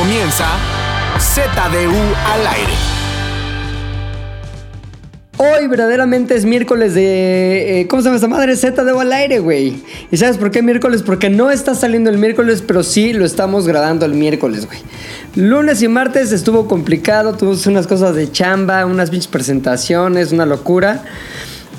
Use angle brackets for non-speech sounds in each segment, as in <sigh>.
comienza ZDU al aire. Hoy verdaderamente es miércoles de... eh, ¿Cómo se llama esta madre? ZDU al aire, güey. ¿Y sabes por qué miércoles? Porque no está saliendo el miércoles, pero sí lo estamos grabando el miércoles, güey. Lunes y martes estuvo complicado, tuvimos unas cosas de chamba, unas pinches presentaciones, una locura.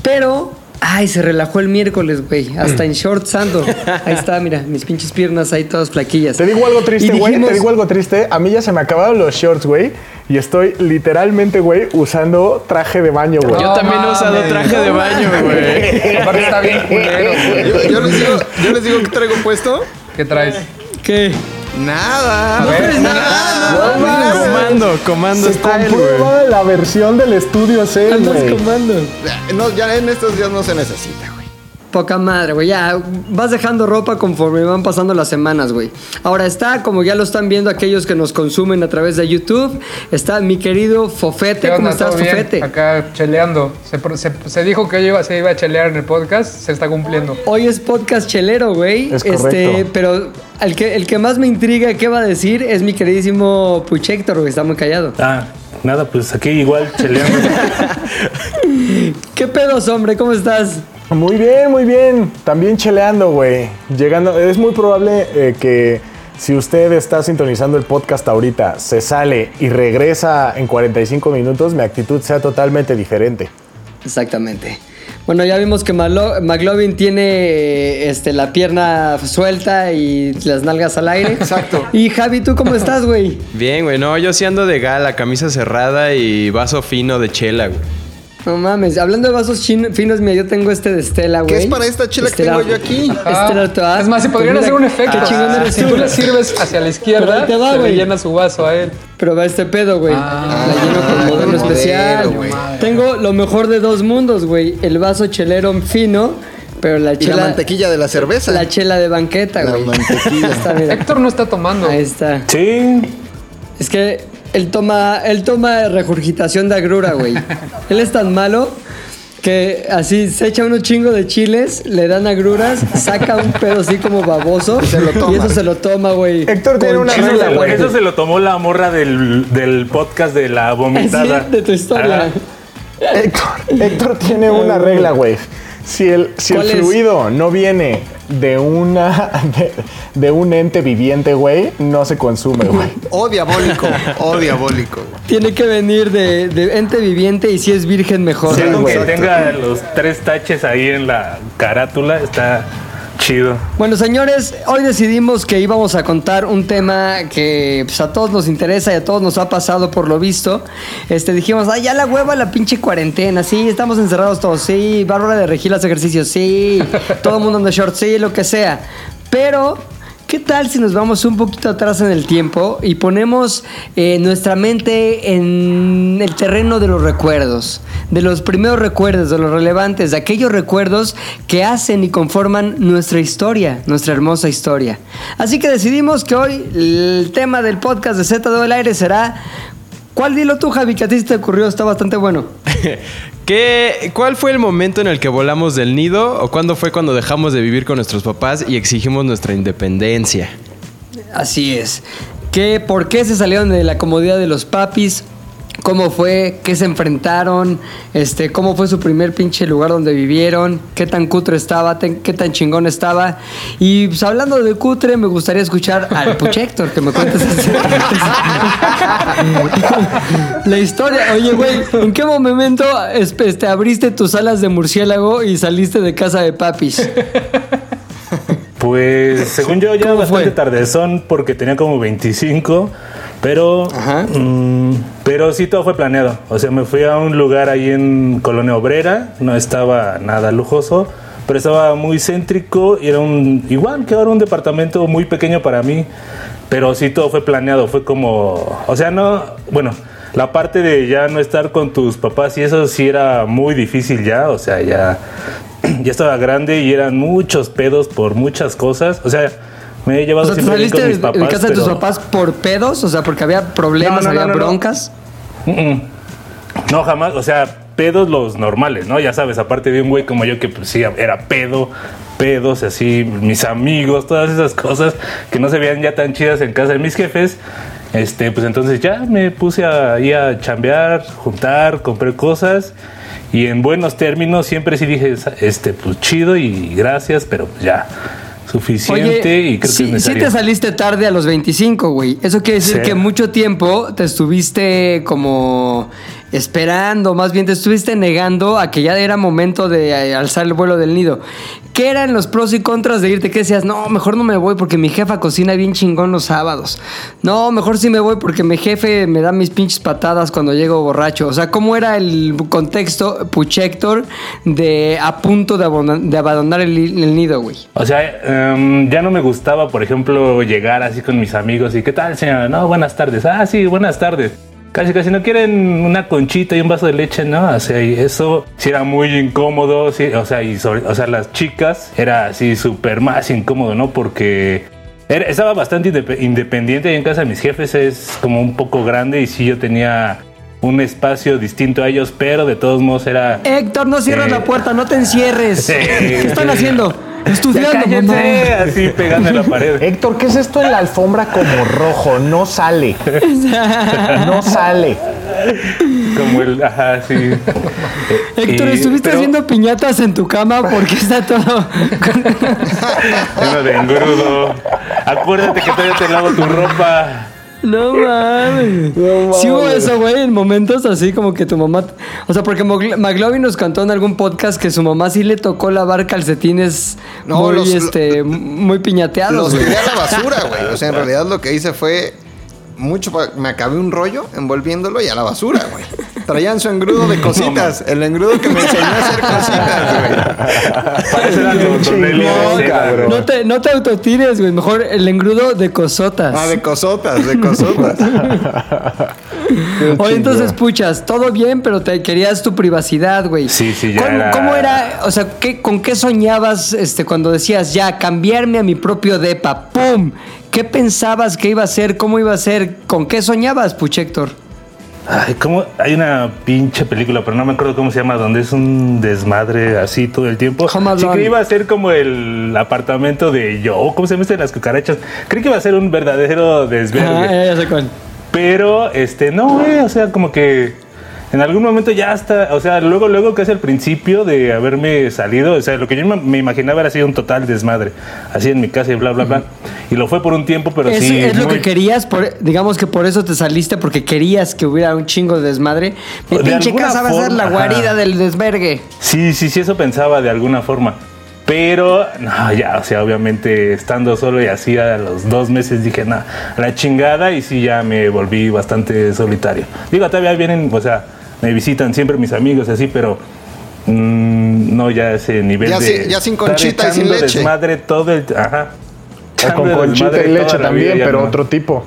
Pero... Ay, se relajó el miércoles, güey. Hasta en shorts ando. Ahí está, mira, mis pinches piernas ahí todas flaquillas. Te digo algo triste, güey. dijimos- Te digo algo triste. A mí ya se me acabaron los shorts, güey. Y estoy literalmente, güey, usando traje de baño, güey. Yo también he usado traje de baño, güey. Aparte está bien culero, güey. Yo, yo les digo, yo les digo que traigo puesto. ¿Qué traes? ¿Qué? Nada. A ver. nada. No mames. Comando, comando Se style, comprueba la versión del estudio C, Andas güey. comando. No, ya en estos días no se necesita, güey. Poca madre, güey. Ya vas dejando ropa conforme van pasando las semanas, güey. Ahora está, como ya lo están viendo aquellos que nos consumen a través de YouTube, está mi querido Fofete. ¿Qué ¿Cómo estás. Fofete? Acá cheleando. Se, pro- se- se dijo que iba, se iba a chelear en el podcast. Se está cumpliendo. Hoy es podcast chelero, güey. Es Este, correcto. pero el que, el que más me intriga qué va a decir es mi queridísimo Puchector, güey. Está muy callado. Ah, nada, pues aquí igual cheleando. <laughs> ¿Qué pedos, hombre? ¿Cómo estás? Muy bien, muy bien. También cheleando, güey. Llegando. Es muy probable eh, que si usted está sintonizando el podcast ahorita, se sale y regresa en 45 minutos, mi actitud sea totalmente diferente. Exactamente. Bueno, ya vimos que Malo- McLovin tiene este, la pierna suelta y las nalgas al aire. <laughs> Exacto. Y Javi, ¿tú cómo estás, güey? Bien, güey. No, yo sí ando de gala, camisa cerrada y vaso fino de chela, güey. No mames, hablando de vasos chin- finos, mira, yo tengo este de Estela, güey. ¿Qué es para esta chela que tengo yo aquí? Estela es más, si Pues podrían mira, hacer un efecto. Qué chingón Ah, eres si tú. le sirves hacia la izquierda, te va, se güey. le llena su vaso a él. Pero va este pedo, güey. Ah, la lleno con modelo modelo, especial. güey. Tengo lo mejor de dos mundos, güey. El vaso chelero fino, pero la Y chela... la mantequilla de la cerveza. La chela de banqueta, La güey. mantequilla. Ahí <laughs> está, mira. Héctor no está tomando. Ahí está. Sí, Es que él toma, él toma regurgitación de agrura, güey. él es tan malo que así se echa unos chingo de chiles, le dan agruras, saca un pedo así como baboso Y se lo toma. y eso se lo toma, güey. Héctor tiene una regla, güey. eso se lo tomó la morra del, del podcast de la vomitada. De tu historia. Ah, Héctor, Héctor tiene una regla, güey. Si el, si el fluido no viene de una <laughs> de, de un ente viviente, güey, no se consume, güey. <laughs> O diabólico. O <laughs> diabólico. güey. Tiene que venir de, de ente viviente y si es virgen mejor. sí, con que güey. tenga los tres taches ahí en la carátula, está chido. Bueno, señores, hoy decidimos que íbamos a contar un tema que pues, a todos nos interesa y a todos nos ha pasado por lo visto. Este, dijimos, ay, ya la hueva la pinche cuarentena, sí, estamos encerrados todos, sí, Bárbara de Regil hace ejercicio, sí, <laughs> todo el mundo anda short, sí, lo que sea. Pero, ¿qué tal si nos vamos un poquito atrás en el tiempo y ponemos eh, nuestra mente en el terreno de los recuerdos? De los primeros recuerdos, de los relevantes, de aquellos recuerdos que hacen y conforman nuestra historia, nuestra hermosa historia. Así que decidimos que hoy el tema del podcast de Z del Aire será. ¿Cuál dilo tú, Javi? Que a ti se te ocurrió, está bastante bueno. <laughs> ¿Qué, ¿Cuál fue el momento en el que volamos del nido o cuándo fue cuando dejamos de vivir con nuestros papás y exigimos nuestra independencia? Así es. ¿Qué, ¿Por qué se salieron de la comodidad de los papis? ¿Cómo fue? ¿Qué se enfrentaron? Este, ¿Cómo fue su primer pinche lugar donde vivieron? ¿Qué tan cutre estaba? Ten- ¿Qué tan chingón estaba? Y pues, hablando de cutre, me gustaría escuchar al <laughs> Puchector que me cuentes la historia. Oye, güey, ¿en qué momento este, abriste tus alas de murciélago y saliste de casa de papis? Pues según yo ya ¿Cómo bastante fue? tardezón porque tenía como 25, pero Ajá. mm, pero sí todo fue planeado. O sea, me fui a un lugar ahí en Colonia Obrera, no estaba nada lujoso, pero estaba muy céntrico y era un igual que ahora un departamento muy pequeño para mí, pero sí todo fue planeado, fue como, o sea, no, bueno, la parte de ya no estar con tus papás y eso sí era muy difícil ya, o sea, ya <clears throat> ya estaba grande y eran muchos pedos por muchas cosas. O sea, me he O llevado sea, ¿te siempre bien saliste con mis papás. de casa de tus papás por pedos? O sea, porque había problemas, No, no, había no. broncas. No, jamás. O sea, pedos los normales, ¿no? Ya sabes, aparte de un güey como yo que pues sí, era pedo, pedos, así, mis amigos, todas esas cosas que no se veían ya tan chidas en casa de mis jefes. Este, pues entonces ya me puse ahí a chambear, juntar, compré cosas y en buenos términos siempre sí dije, este, pues chido y gracias, pero pues ya suficiente y creo sí, que es sí necesario. te saliste tarde a los 25, güey. Eso quiere decir Sí. que mucho tiempo te estuviste como esperando, más bien te estuviste negando a que ya era momento de eh, alzar el vuelo del nido. ¿Qué eran los pros y contras de irte? ¿Qué decías? No, mejor no me voy porque mi jefa cocina bien chingón los sábados. No, mejor sí me voy porque mi jefe me da mis pinches patadas cuando llego borracho. O sea, ¿cómo era el contexto, Puchector, de a punto de, abandonar el, el nido, güey? O sea, em, ya no me gustaba, por ejemplo, llegar así con mis amigos y ¿qué tal, señora? No, buenas tardes. Ah, sí, buenas tardes. Casi, casi no quieren una conchita y un vaso de leche, ¿no? O sea, y eso sí era muy incómodo, sí, o sea, y sobre, o sea, las chicas era así súper más incómodo, ¿no? Porque era- estaba bastante indep- independiente y en casa de mis jefes es como un poco grande y sí yo tenía un espacio distinto a ellos, pero de todos modos era... Héctor, no cierres la puerta, no te encierres. <laughs> Sí, ¿Qué están haciendo? Ya Estudiando, cállense, mamá. así pegando en la pared. Héctor, ¿qué es esto en la alfombra como rojo? No sale. No sale. Como el, ajá, sí. Héctor, Y- ¿estuviste pero- haciendo piñatas en tu cama? porque está todo? <laughs> Uno de engrudo. Acuérdate que todavía te lavo tu ropa. No mames. Sí hubo eso, güey, en momentos así como que tu mamá... O sea, porque McLovin nos contó en algún podcast que su mamá sí le tocó lavar calcetines No, muy, los- este, muy piñateados, Los tiré a la basura, <laughs> güey. O sea, en realidad lo que hice fue mucho. pa- Me acabé un rollo envolviéndolo y a la basura, güey. Traían su engrudo de <laughs> cositas. El engrudo que me enseñó a hacer cositas, <laughs> güey. No te, no te autotires, güey. Mejor el engrudo de cosotas. Ah, de cosotas, de cosotas. <laughs> Oye, entonces, puchas, todo bien, pero te querías tu privacidad, güey. Sí, sí, ya ¿Cómo era- cómo era? O sea, ¿qué, ¿con qué soñabas este, cuando decías ya cambiarme a mi propio depa? ¡Pum! ¿Qué pensabas que iba a ser? ¿Cómo iba a ser? ¿Con qué soñabas, Puchector? Ay, ¿cómo? Hay una pinche película, pero no me acuerdo cómo se llama, donde es un desmadre así todo el tiempo. Sí que iba a ser como el apartamento de yo, ¿cómo se llama este las cucarachas? Creí que iba a ser un verdadero desvergue. Ah, ya, sé cuál. Pero, este, no, güey, o sea, como que en algún momento ya hasta, o sea, luego, luego casi al principio de haberme salido, o sea, lo que yo me- imaginaba era así un total desmadre, así en mi casa y bla, bla, bla. Y lo fue por un tiempo, pero ¿Es, sí. es lo muy- que querías? Por- digamos que por eso te saliste, porque querías que hubiera un chingo de desmadre. Mi De pinche alguna casa va a ser la guarida ajá. del desvergue. Sí, sí, sí, eso pensaba de alguna forma. Pero, no, ya, o sea, obviamente estando solo y así a los dos meses dije, no, a la chingada y sí, ya me volví bastante solitario. Digo, todavía vienen, o sea, me visitan siempre mis amigos y así, pero mm, no ya ese nivel Ya de... sin- ya sin conchita y sin leche. desmadre todo el... Ajá. O con conchita y leche también, vida, pero no. otro tipo.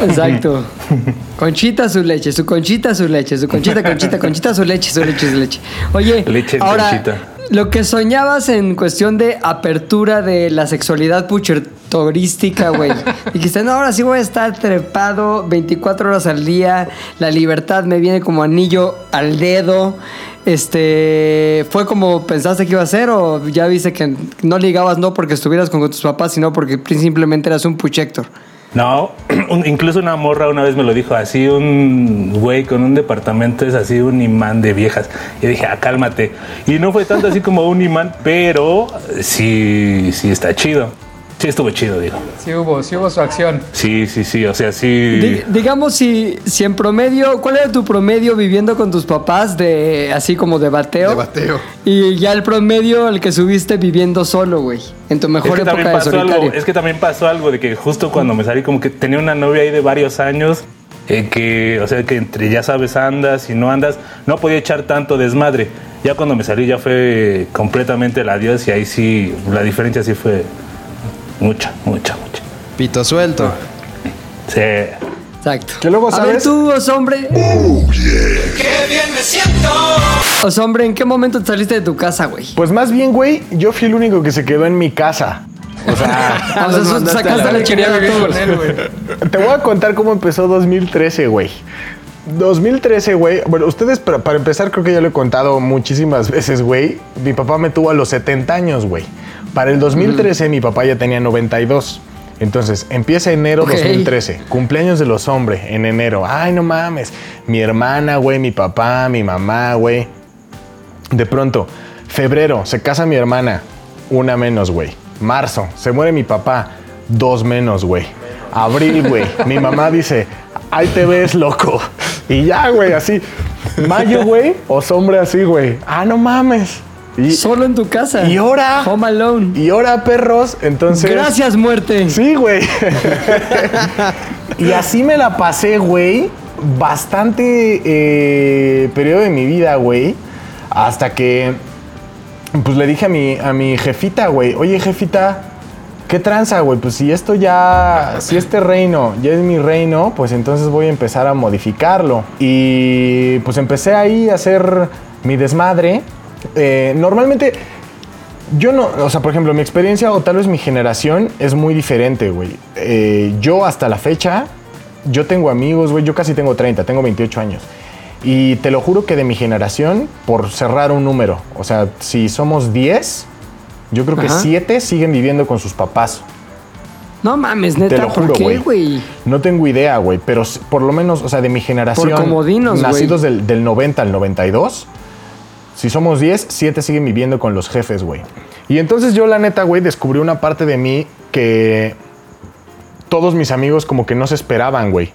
Exacto. <laughs> Conchita su leche, su conchita su leche, su conchita, conchita, conchita su leche, su leche, su leche. Oye, Leche ahora, conchita. Lo que soñabas en cuestión de apertura de la sexualidad puchertorística, güey. <laughs> Dijiste, no, ahora sí voy a estar trepado 24 horas al día, la libertad me viene como anillo al dedo. Este, ¿fue como pensaste que iba a ser o ya viste que no ligabas no porque estuvieras con tus papás, sino porque simplemente eras un puchector? No, <clears throat> incluso una morra una vez me lo dijo así, un güey con un departamento es así un imán de viejas. Y dije, ah, cálmate. Y no fue tanto así como un imán, pero sí, sí está chido. Sí estuvo chido, digo. Sí hubo, sí hubo su acción. Sí, sí, sí, o sea, sí. Di- digamos, si, si en promedio, ¿cuál era tu promedio viviendo con tus papás de así como de bateo? De bateo. Y ya el promedio el que subiste viviendo solo, güey. En tu Es mejor que, también época de pasó solitario. algo, es que también pasó algo de que justo cuando me salí como que tenía una novia ahí de varios años eh, que, o sea, que entre ya sabes andas y no andas, no podía echar tanto desmadre. Ya cuando me salí ya fue completamente el adiós y ahí sí, la diferencia sí fue mucha, mucha, mucha. Pito suelto. Sí. Exacto. Que luego, A ver ¿sabes? tú, Osombre. Osombre, ¿en qué momento te saliste de tu casa, güey? Pues más bien, güey, yo fui el único que se quedó en mi casa. O sea, <laughs> <laughs> o sea, eso sacaste la Quería chingada a vivir todos. con él, güey. te voy a contar cómo empezó 2013, güey. 2013, güey. Bueno, ustedes, para, para empezar, creo que ya lo he contado muchísimas veces, güey. Mi papá me tuvo a los 70 años, güey. Para el 2013, mi papá ya tenía 92. Entonces, empieza enero Ok. 2013. Cumpleaños de los hombres en enero. Ay, no mames. Mi hermana, güey, mi papá, mi mamá, güey. De pronto, febrero, se casa mi hermana, una menos, güey. Marzo, se muere mi papá, dos menos, güey. Abril, güey, <laughs> mi mamá dice, ahí te ves, loco. Y ya, güey, así. Mayo, güey, o hombre así, güey. Ah, no mames. Y, Solo en tu casa. y ahora, Home alone. y ahora, perros, entonces... Gracias, muerte. Sí, güey. <laughs> y así me la pasé, güey. Bastante eh, periodo de mi vida, güey. Hasta que, pues le dije a mi, a mi jefita, güey, oye, jefita, ¿qué tranza, güey? Pues si esto ya, si este reino ya es mi reino, pues entonces voy a empezar a modificarlo. Y pues empecé ahí a hacer mi desmadre. Eh, normalmente yo no, o sea, por ejemplo, mi experiencia o tal vez mi generación es muy diferente, güey. Eh, yo hasta la fecha, yo tengo amigos, güey, yo casi tengo 30, tengo 28 años. Y te lo juro que de mi generación, por cerrar un número, o sea, si somos 10, yo creo que Ajá. 7 siguen viviendo con sus papás. No mames, neta, Te lo ¿por juro, qué, güey. No tengo idea, güey, pero por lo menos, o sea, de mi generación, comodinos, nacidos del, del 90 al 92, si somos 10, 7 siguen viviendo con los jefes, güey. Y entonces yo, la neta, güey, descubrí una parte de mí que todos mis amigos como que no se esperaban, güey.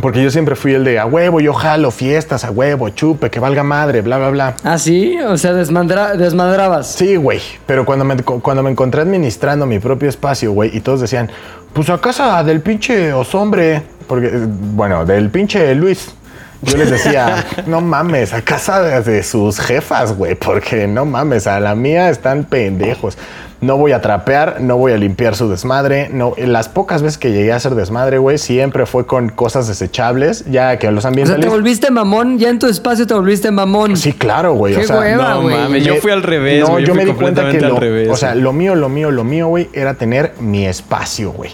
Porque yo siempre fui el de a huevo, yo jalo fiestas, a huevo, chupe, que valga madre, bla, bla, bla. ¿Ah, sí? O sea, desmandra- desmadrabas. Sí, güey. Pero cuando me, cuando me encontré administrando mi propio espacio, güey, y todos decían, pues a casa del pinche osombre. Porque, eh, bueno, del pinche Luis. Yo les decía, no mames, a casa de, sus jefas, güey, porque no mames, a la mía están pendejos. No voy a trapear, no voy a limpiar su desmadre. No, las pocas veces que llegué a hacer desmadre, güey, siempre fue con cosas desechables, ya que los O sea, te volviste mamón, ya en tu espacio te volviste mamón. Sí, claro, güey. Qué o sea, hueva, no mames, yo fui al revés, No, yo me di cuenta que lo, al revés. o sea, lo mío, lo mío, lo mío, güey, era tener mi espacio, güey.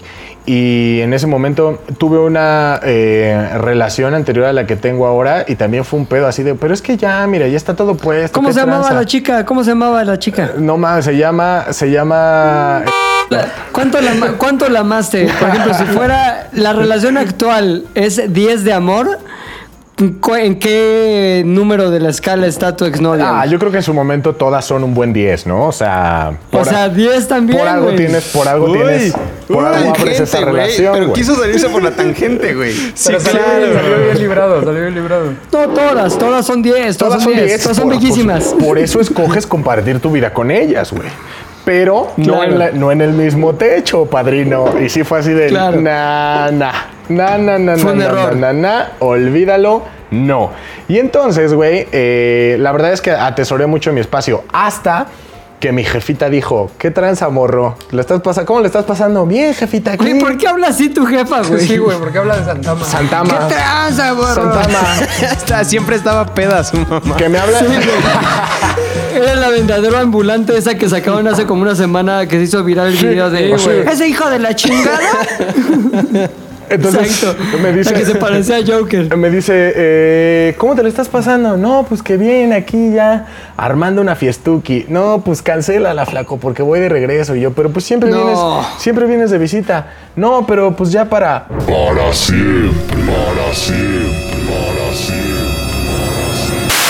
Y en ese momento tuve una eh, relación anterior a la que tengo ahora y también fue un pedo así de, pero es que ya, mira, ya está todo puesto. ¿Cómo ¿qué se llamaba tranza?" la chica? ¿Cómo se llamaba la chica? No mames, se llama, se llama. ¿Cuánto la, ¿Cuánto la amaste? Por ejemplo, si fuera la relación actual es 10 de amor, ¿cu- ¿en qué número de la escala está tu exnovia? Ah, yo creo que en su momento todas son un buen 10, ¿no? O sea, o por, sea, 10 también, por algo tienes, por algo Uy, tienes, por algo abres esa relación, Pero quiso salirse por la tangente, güey. Pero salió, salió bien librado, salió bien librado. No, todas, todas son 10, todas, son 10, todas son por- bellísimas. Por, por eso escoges compartir tu vida con ellas, güey. Pero no, en la- no en el mismo techo, padrino. Y sí fue así de, Claro. na, na, na, na, na, Fue un na, error. na, na, na, olvídalo, no. Y entonces, güey, eh, la verdad es que atesoré mucho mi espacio hasta que mi jefita dijo, ¿qué tranza, morro? ¿Le estás pasa- ¿Cómo le estás pasando? Bien, jefita. aquí". Güey, ¿por qué habla así tu jefa, güey? Sí, güey, ¿por qué habla de Santama? Santama. ¿Qué tranza, güey? Santama. <laughs> Está- siempre estaba peda su mamá. Que me habla... <laughs> Era la vendedora ambulante esa que sacaron hace como una semana que se hizo viral el video de ese hijo de la chingada. Entonces Exacto. me dice... La que se parecía a Joker. Me dice, eh, ¿cómo te lo estás pasando? No, pues que bien, aquí ya armando una fiestuki. No, pues cancela la flaco porque voy de regreso. Y yo, pero pues siempre No. vienes, siempre vienes de visita. No, pero pues ya para. Para siempre, para siempre.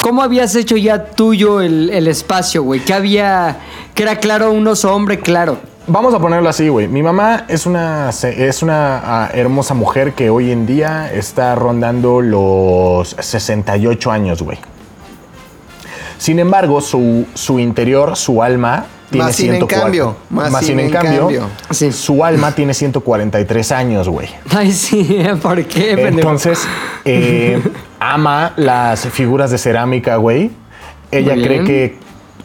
¿Cómo habías hecho ya tuyo el, el espacio, güey? ¿Qué había? Que era claro, un oso hombre, claro. Vamos a ponerlo así, güey. Mi mamá es una, es una ah, hermosa mujer que hoy en día está rondando los 68 años, güey. Sin embargo, su, su interior, su alma, tiene Más sin en 104. cambio, más sin en cambio. Sí. su alma tiene 143 años, güey. <laughs> Ay, sí, ¿por qué, pendejo? Entonces, eh, <laughs> ama las figuras de cerámica, güey. Ella cree que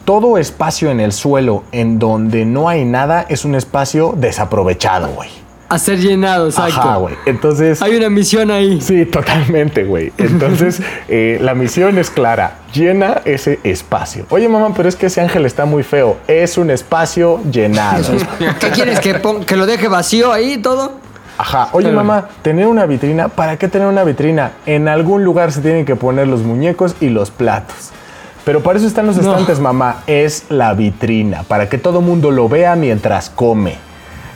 todo espacio en el suelo en donde no hay nada es un espacio desaprovechado, güey. A ser llenado, exacto. Ajá, güey. Entonces, Hay una misión ahí. sí, totalmente, güey. Entonces, <laughs> eh, la misión es clara. Llena ese espacio. Oye, mamá, pero es que ese ángel está muy feo. Es un espacio llenado. <laughs> ¿Qué quieres? ¿Que, que lo deje vacío ahí todo? Ajá. Oye, mamá, tener una vitrina, ¿para qué tener una vitrina? En algún lugar se tienen que poner los muñecos y los platos. Pero para eso están los No. estantes, mamá. Es la vitrina, para que todo mundo lo vea mientras come.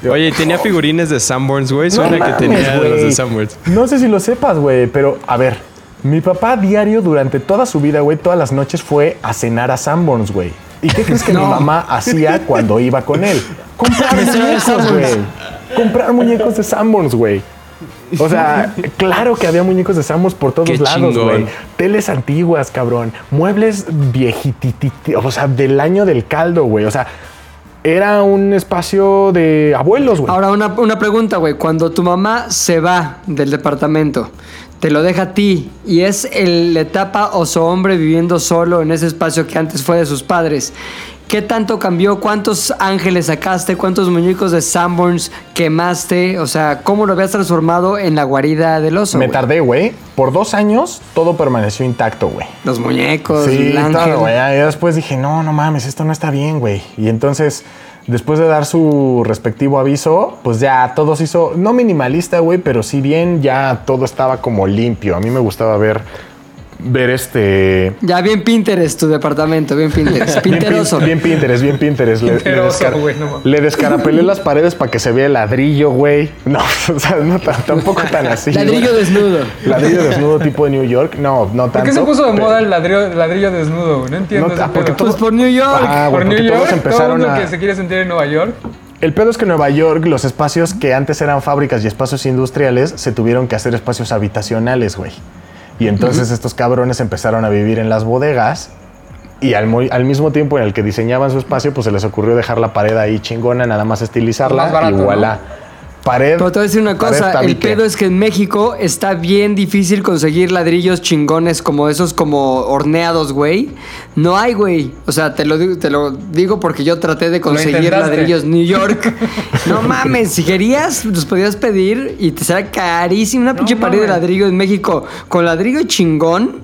Oye, ¿y tenía figurines de Sanborns, güey. Suena que mames, tenía de los güey. de Sanborns. No sé si lo sepas, güey, pero a ver. Mi papá diario durante toda su vida, güey, todas las noches fue a cenar a Sanborns, güey. ¿Y qué crees que mi mamá hacía cuando iba con él? <laughs> Comprar muñecos, güey. Comprar muñecos de Sanborns, güey. O sea, <laughs> claro que había muñecos de Sanborns por todos Qué lados, güey. Teles antiguas, cabrón. Muebles viejititi, o sea, del año del caldo, güey. O sea, era un espacio de abuelos, güey. Ahora, una, una pregunta, güey. Cuando tu mamá se va del departamento, te lo deja a ti y es el, la etapa o su hombre viviendo solo en ese espacio que antes fue de sus padres. ¿Qué tanto cambió? ¿Cuántos ángeles sacaste? ¿Cuántos muñecos de Sanborns quemaste? O sea, ¿cómo lo habías transformado en la guarida del oso? Me tardé, güey. Por dos años todo permaneció intacto, güey. Los muñecos, Sí, el ángel. todo, güey. Y después dije, no, no mames, esto no está bien, güey. Y entonces, después de dar su respectivo aviso, pues ya todo se hizo, no minimalista, güey, pero sí bien, ya todo estaba como limpio. A mí me gustaba ver, ver este... Ya bien Pinterest tu departamento, bien Pinterest. <laughs> Bien, pin- Pinteroso. bien Pinterest, bien Pinterest. Le, le descar- no le descarapelé las paredes para que se vea el ladrillo, güey. No, <laughs> o sea, no tan- tampoco tan así. Ladrillo desnudo. Ladrillo desnudo tipo de New York. No, no tanto. ¿Por qué se puso de pero- moda el ladrillo, ladrillo desnudo? güey? No entiendo No, ah, porque todo- Pues por New York. Ah, Por New porque todos York, todo el empezaron mundo a... que se quiere sentir en Nueva York. El pedo es que en Nueva York los espacios que antes eran fábricas y espacios industriales se tuvieron que hacer espacios habitacionales, güey. Y entonces estos cabrones empezaron a vivir en las bodegas y al, muy- al mismo tiempo en el que diseñaban su espacio, pues se les ocurrió dejar la pared ahí chingona, nada más estilizarla Más barato, y voilà. Pared. Pero te voy a decir una cosa, el pedo es que en México está bien difícil conseguir ladrillos chingones como esos como horneados, güey. No hay, güey. O sea, te lo, digo, te lo digo porque yo traté de conseguir ladrillos New York. <laughs> no mames, si querías, los podías pedir y te será carísimo una pinche pared de ladrillo en México. Con ladrillo chingón,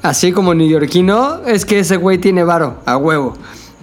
así como neoyorquino, es que ese güey tiene varo, a huevo.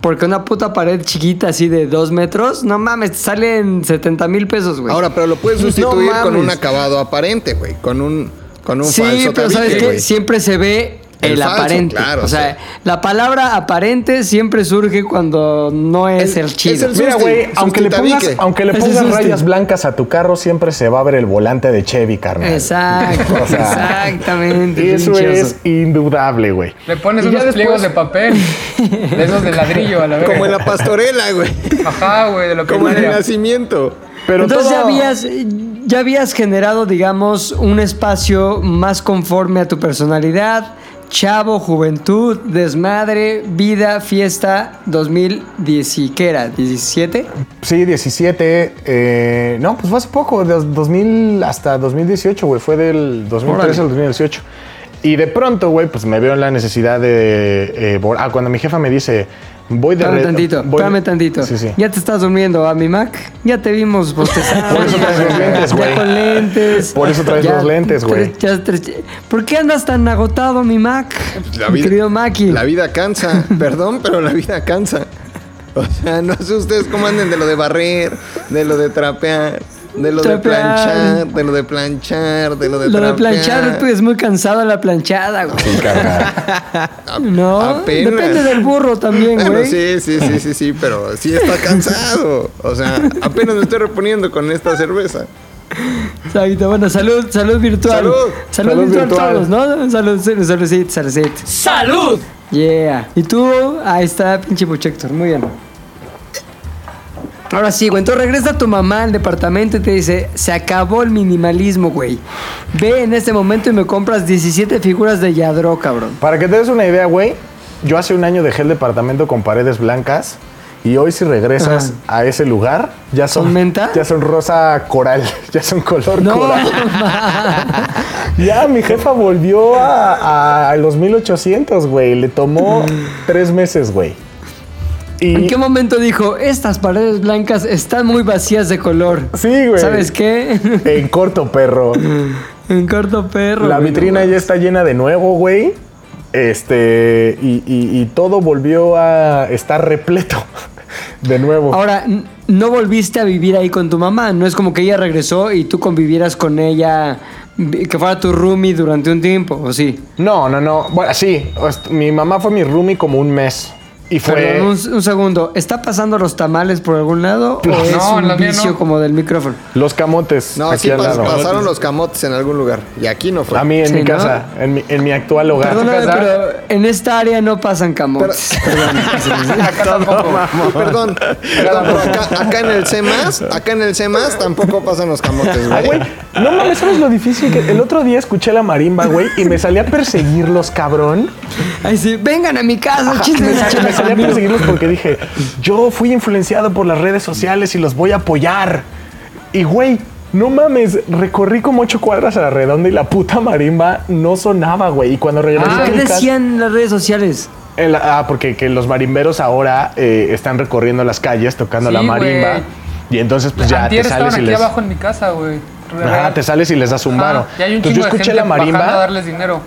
Porque una puta pared chiquita así de dos metros, no mames, te salen 70 mil pesos, güey. Ahora, pero lo puedes sustituir No con un acabado aparente, güey. Con un, con un Sí, falso pero tabique, sabes que güey. siempre se ve el, El falso, aparente. claro, o sea, sí. la palabra aparente siempre surge cuando no es El- el, chido. es el Mira, güey, aunque le pongas, aunque le pongas rayas blancas a tu carro, siempre se va a ver el volante de Chevy, carnal. Exacto, <laughs> O sea, exactamente. Eso es indudable, güey. Le pones unos después- pliegos de papel. De esos de ladrillo a la vez. Como en la pastorela, güey. Ajá, güey, de lo que Como en el nacimiento. Pero Entonces ya habías, ya habías generado, digamos, un espacio más conforme a tu personalidad. Chavo, juventud, desmadre, vida, fiesta, 2010, ¿y ¿qué era? ¿17? Sí, 17. eh, no, pues fue hace poco, de 2000 hasta 2018, güey. Fue del 2013 Órale. al 2018. Y de pronto, güey, pues me veo en la necesidad de. eh, ah, cuando mi jefa me dice, voy de. Espérame tantito, voy- espérame tantito. Sí, sí. Ya te estás durmiendo a mi Mac. Ya te vimos bostezar. Por eso traes los lentes, Ya güey. con lentes. Por eso traes los lentes, güey. ¿Por qué andas tan agotado, mi Mac? La mi vida, querido Maki. La vida cansa. <laughs> Perdón, pero la vida cansa. O sea, no sé ustedes cómo anden de lo de barrer, de lo de trapear, de lo de planchar, de lo de planchar, de lo de Lo de planchar pues, es muy cansado la planchada, güey. Sí. <laughs> No, Apenas. depende del burro también, Bueno, güey. sí, sí, sí, sí, sí, pero sí está cansado. O sea, apenas me estoy reponiendo con esta cerveza. Exacto, bueno, salud, salud virtual. Salud. Salud, Salud virtual, virtual. todos, ¿no? Salud, salud, saludcita, saludcita. ¡Salud! Yeah. ¿Y tú? Ahí está, pinche Puchector, muy bien. Ahora sí, güey. Entonces regresa tu mamá al departamento y te dice: Se acabó el minimalismo, güey. Ve en este momento y me compras 17 figuras de Yadro, cabrón. Para que te des una idea, güey, yo hace un año dejé el departamento con paredes blancas y hoy si regresas a ese lugar, ya son, ¿Son menta? ya son rosa coral, <laughs> ya son color No, coral. Ya, mi jefa volvió a, a los 1800, güey. Le tomó tres meses, güey. Y ¿En qué momento dijo: Estas paredes blancas están muy vacías de color? Sí, güey. ¿Sabes qué? En corto, perro. <laughs> en corto perro. La güey, vitrina no ya está llena de nuevo, güey. Este, y, y- y todo volvió a estar repleto <laughs> de nuevo. Ahora, no volviste a vivir ahí con tu mamá. No es como que ella regresó y tú convivieras con ella, que fuera tu roomie durante un tiempo, ¿o sí? No, no, no. Bueno, sí. Mi mamá fue mi roomie como un mes. Y fue... Perdón, un, un segundo. ¿Está pasando los tamales por algún lado o No, es en un vicio no. como del micrófono? Los camotes No, aquí sí al pas- lado. pasaron los camotes en algún lugar. Y aquí no fue. A mí en Sí, mi ¿no? casa, en mi, en mi actual hogar. Perdóname, casa? pero en esta área no pasan camotes. Perdón. <laughs> Acá <laughs> tampoco. Perdón, perdón, pero acá, acá en el CEMAS, acá en el CEMAS tampoco pasan los camotes, Ah, güey. güey, no mames, ¿sabes lo difícil? Que el otro día escuché la marimba, güey, y me salía a perseguirlos, cabrón. Ay, sí, vengan a mi casa, Me, chismes, sal- me chelas salía a perseguirlos porque dije, yo fui influenciado por las redes sociales y los voy a apoyar. Y, güey, no mames, recorrí como ocho cuadras a la redonda y la puta marimba no sonaba, güey. Y cuando regresé Ah, ¿Qué decían las redes sociales? ah, porque que los marimberos ahora eh, están recorriendo las calles tocando Sí, la marimba. Y entonces, pues ya Antier te sales y aquí les. abajo en mi casa, güey. Ajá, te sales y les das un varo. Entonces yo escuché la marimba. bajando a darles dinero.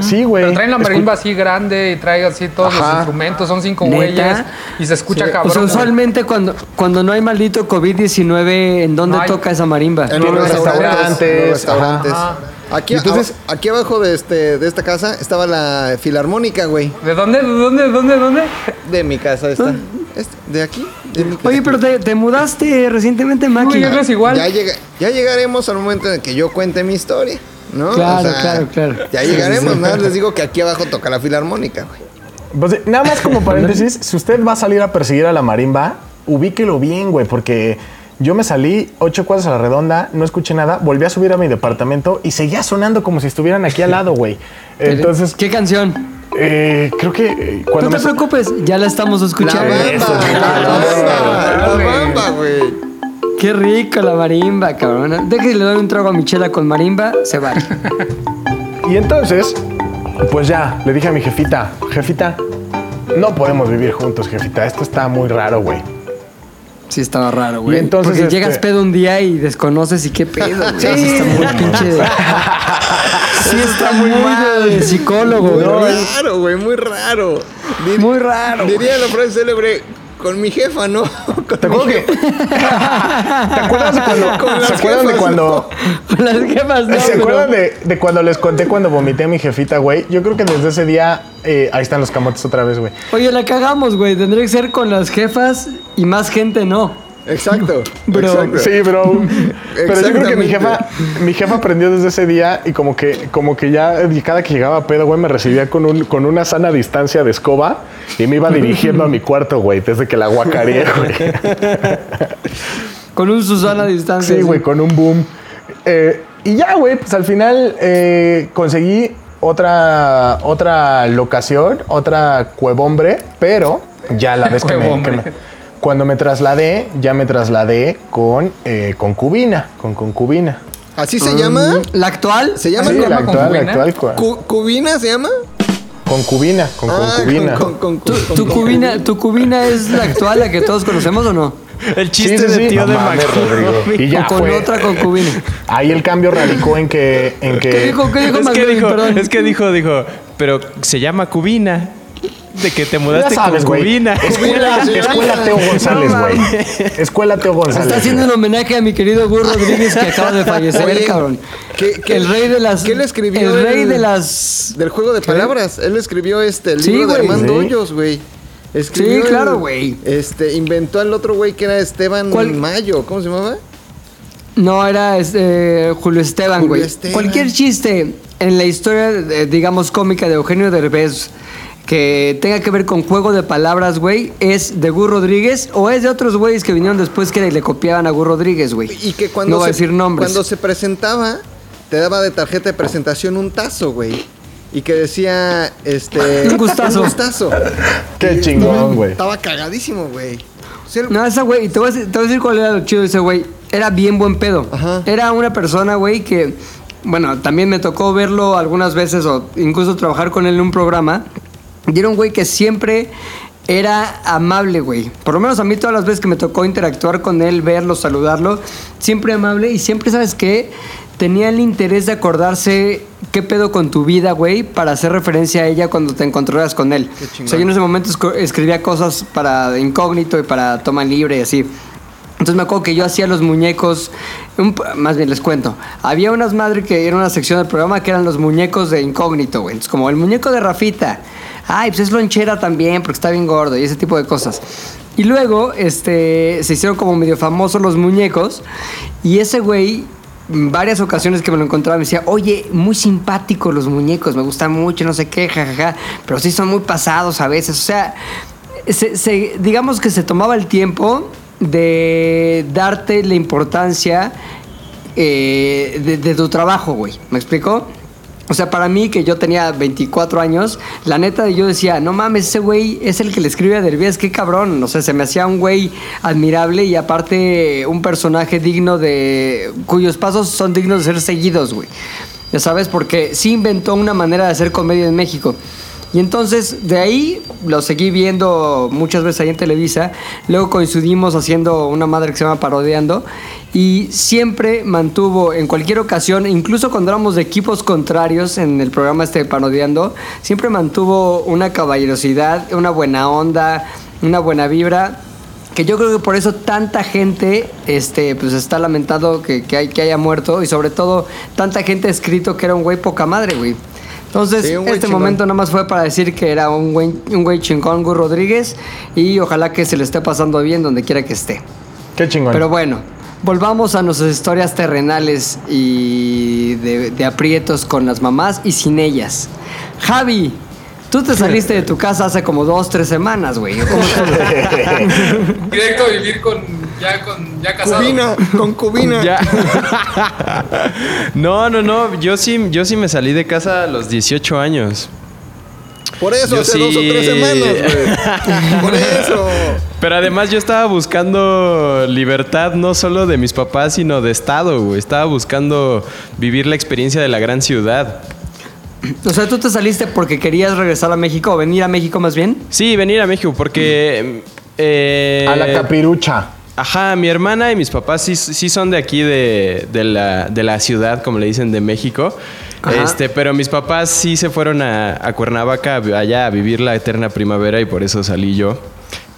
Sí, güey. Pero traen la Escu- marimba así grande y trae así todos los Ajá. instrumentos, son cinco güeyes y se escucha O cabrón. sea, güey. usualmente cuando, cuando no hay maldito COVID-19, ¿en dónde No toca esa marimba? En Los los restaurantes. restaurantes, los. Aquí, entonces- aba- aquí abajo de, este, de esta casa estaba la filarmónica, güey. ¿De dónde? ¿De dónde? ¿De dónde? ¿De dónde? De mi casa esta. Este, de aquí. De mi casa. Oye, pero te, te mudaste recientemente, Maki. Es igual. Ya, llega- ya llegaremos al momento en el que yo cuente mi historia, ¿no? Claro, claro, claro. Ya llegaremos, sí, sí. nada más les digo que aquí abajo toca la filarmónica, güey. Pues, nada más como <laughs> paréntesis, si usted va a salir a perseguir a la marimba, ubíquelo bien, güey, porque yo me salí ocho cuadras a la redonda, no escuché nada, volví a subir a mi departamento y seguía sonando como si estuvieran aquí al lado, güey. <laughs> Entonces, ¿Qué canción? eh, creo que eh, No cuando te me... preocupes, ya la estamos La escuchando. bamba, Eso, la bamba, la güey. bamba, güey. Qué rico la marimba, cabrón. Que le doy un trago a Michela con marimba, se va. Y entonces, pues ya, le dije a mi jefita, jefita, no podemos vivir juntos, jefita, esto está muy raro, güey. Sí, estaba raro, güey. Y entonces, Porque este- llegas pedo un día y desconoces y qué pedo, güey. Sí, está muy <laughs> pinche. de- Sí, está muy de, de psicólogo, Muy güey. raro, güey, muy raro. Dir- Muy raro. Diría la frase célebre con mi jefa, ¿no? <laughs> Con ¿Te acuerdas, que-. <laughs> ¿Te acuerdas de cuando, Con ¿se acuerdan de cuando, Con las jefas, no. ¿Se pero- acuerdan de, de cuando les conté cuando vomité a mi jefita, güey? Yo creo que desde ese día, eh, ahí están los camotes otra vez, güey. Oye, la cagamos, güey. Tendría que ser con las jefas y más gente no. Exacto. <laughs> Bro. exacto. Sí, bro. <laughs> Pero yo creo que mi jefa, mi jefa aprendió desde ese día y como que, como que ya y cada que llegaba a pedo, güey, me recibía con, un, con una sana distancia de escoba y me iba dirigiendo a mi cuarto, güey, desde que la guacareé, <laughs> güey. Con un Susana a distancia. Sí, güey, con un boom. Eh, y ya, güey, pues al final eh, conseguí otra, otra locación, otra cuevombre, pero ya la vez que me, Cuevombre. que me- Cuando me trasladé, ya me trasladé con eh, concubina, con concubina. ¿Así se llama? ¿La actual? ¿Se llama Sí, la llama actual, la concubina? actual. cua- cu- ¿Cubina se llama? Concubina, con Ah, concubina. con- con- ¿Tu, con- tu con- cubina, ¿Tu cubina es la actual, la que todos conocemos o no? El chiste Sí, sí, de tío No de mames. Rodrigo. <laughs> Y ya o con fue. otra concubina. Ahí el cambio radicó en que... En que ¿Qué dijo? ¿Qué dijo Es que McLovin? dijo, Perdón. es que dijo, dijo, pero se llama Cubina. De que te mudaste sabes, con. Cubina. Escuela, escuela Teo González, güey. Escuela Teo González. Está haciendo un homenaje a mi querido Gur Rodríguez que acaba de <laughs> fallecer, Oye, cabrón. ¿qué- qué- el rey de las. qué le escribió El rey el- de las. Del juego de palabras. Él escribió este el Sí, libro de güey. Armando Sí. Hoyos, güey. Escribió Sí, claro, güey. Este, inventó al otro güey que era Esteban ¿Cuál? Mayo. ¿Cómo se llamaba? No, era este, Julio Esteban, Julio güey. Esteban. Cualquier chiste en la historia, eh, digamos, cómica de Eugenio Derbez que tenga que ver con juego de palabras, güey, es de Gur Rodríguez o es de otros güeyes que vinieron después que le copiaban a Gur Rodríguez, güey. Y que cuando, no se, a decir nombres. cuando se presentaba, te daba de tarjeta de presentación un tazo, güey. Y que decía, este... <laughs> Un gustazo. Un gustazo. Qué Y chingón, güey. Estaba cagadísimo, güey. O sea, No, ese güey, te voy, a decir, te voy a decir cuál era lo chido de ese güey. Era bien buen pedo. Ajá. Era una persona, güey, que, bueno, también me tocó verlo algunas veces o incluso trabajar con él en un programa. Y era un güey que siempre era amable, güey. Por lo menos a mí todas las veces que me tocó interactuar con él, verlo, saludarlo, siempre amable y siempre, ¿sabes qué? Tenía el interés de acordarse qué pedo con tu vida, güey, para hacer referencia a ella cuando te encontraras con él. O sea, yo en ese momento escribía cosas para incógnito y para toma libre y así. Entonces me acuerdo que yo hacía los muñecos, un más bien les cuento, había unas madres que era una sección del programa que eran los muñecos de incógnito, güey. Entonces como el muñeco de Rafita, ay, pues es lonchera también, porque está bien gordo y ese tipo de cosas. Y luego, este, se hicieron como medio famosos los muñecos y ese güey, varias ocasiones que me lo encontraba, me decía, oye, muy simpáticos los muñecos, me gustan mucho, no sé qué, jajaja, pero sí son muy pasados a veces. O sea, se- se- digamos que se tomaba el tiempo de darte la importancia eh, de, de tu trabajo, güey. ¿Me explico? O sea, para mí, que yo tenía 24 años, la neta, yo decía, no mames, ese güey es el que le escribe a Derbez, qué cabrón. O sea, se me hacía un güey admirable y aparte un personaje digno de. cuyos pasos son dignos de ser seguidos, güey. Ya sabes, porque sí inventó una manera de hacer comedia en México. Y entonces de ahí lo seguí viendo muchas veces ahí en Televisa. Luego coincidimos haciendo una madre que se llama Parodiando. Y siempre mantuvo en cualquier ocasión, incluso cuando éramos de equipos contrarios en el programa este Parodiando, siempre mantuvo una caballerosidad, una buena onda, una buena vibra. Que yo creo que por eso tanta gente este, pues está lamentado que, que, hay, que haya muerto. Y sobre todo, tanta gente ha escrito que era un güey poca madre, güey. Entonces, Sí, este chingón. momento nada más fue para decir que era un güey, un güey chingón, Gus Rodríguez, y ojalá que se le esté pasando bien donde quiera que esté. Qué chingón. Pero bueno, volvamos a nuestras historias terrenales y de, de aprietos con las mamás y sin ellas. Javi, tú te saliste de tu casa hace como dos, tres semanas, güey. <laughs> ¿Cómo te- Directo a vivir con ya con ya casado. Cubina, con cubina. Ya. <laughs> no, no, no. Yo sí, yo sí me salí de casa a los 18 años. Por eso, Yo hace sí. dos o tres semanas, güey. <laughs> Por eso. Pero además yo estaba buscando libertad no solo de mis papás, sino de estado, güey. Estaba buscando vivir la experiencia de la gran ciudad. O sea, tú te saliste porque querías regresar a México o venir a México más bien. Sí, venir a México porque... eh, a la capirucha. Ajá, mi hermana y mis papás sí, sí son de aquí, de, de la, de la ciudad, como le dicen, de México. Ajá. Este, pero mis papás sí se fueron a, a Cuernavaca, allá a vivir la eterna primavera y por eso salí yo.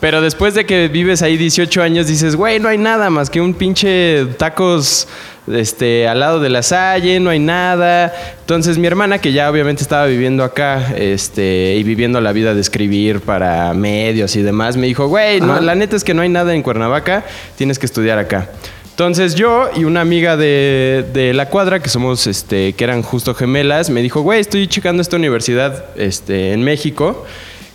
Pero después de que vives ahí 18 años, dices, güey, no hay nada más que un pinche tacos este, al lado de la Salle, no hay nada. Entonces mi hermana, que ya obviamente estaba viviendo acá este, y viviendo la vida de escribir para medios y demás, me dijo, güey, no, la neta es que no hay nada en Cuernavaca, tienes que estudiar acá. Entonces yo y una amiga de, de la cuadra, que somos, este, que eran justo gemelas, me dijo, güey, estoy checando esta universidad este, en México.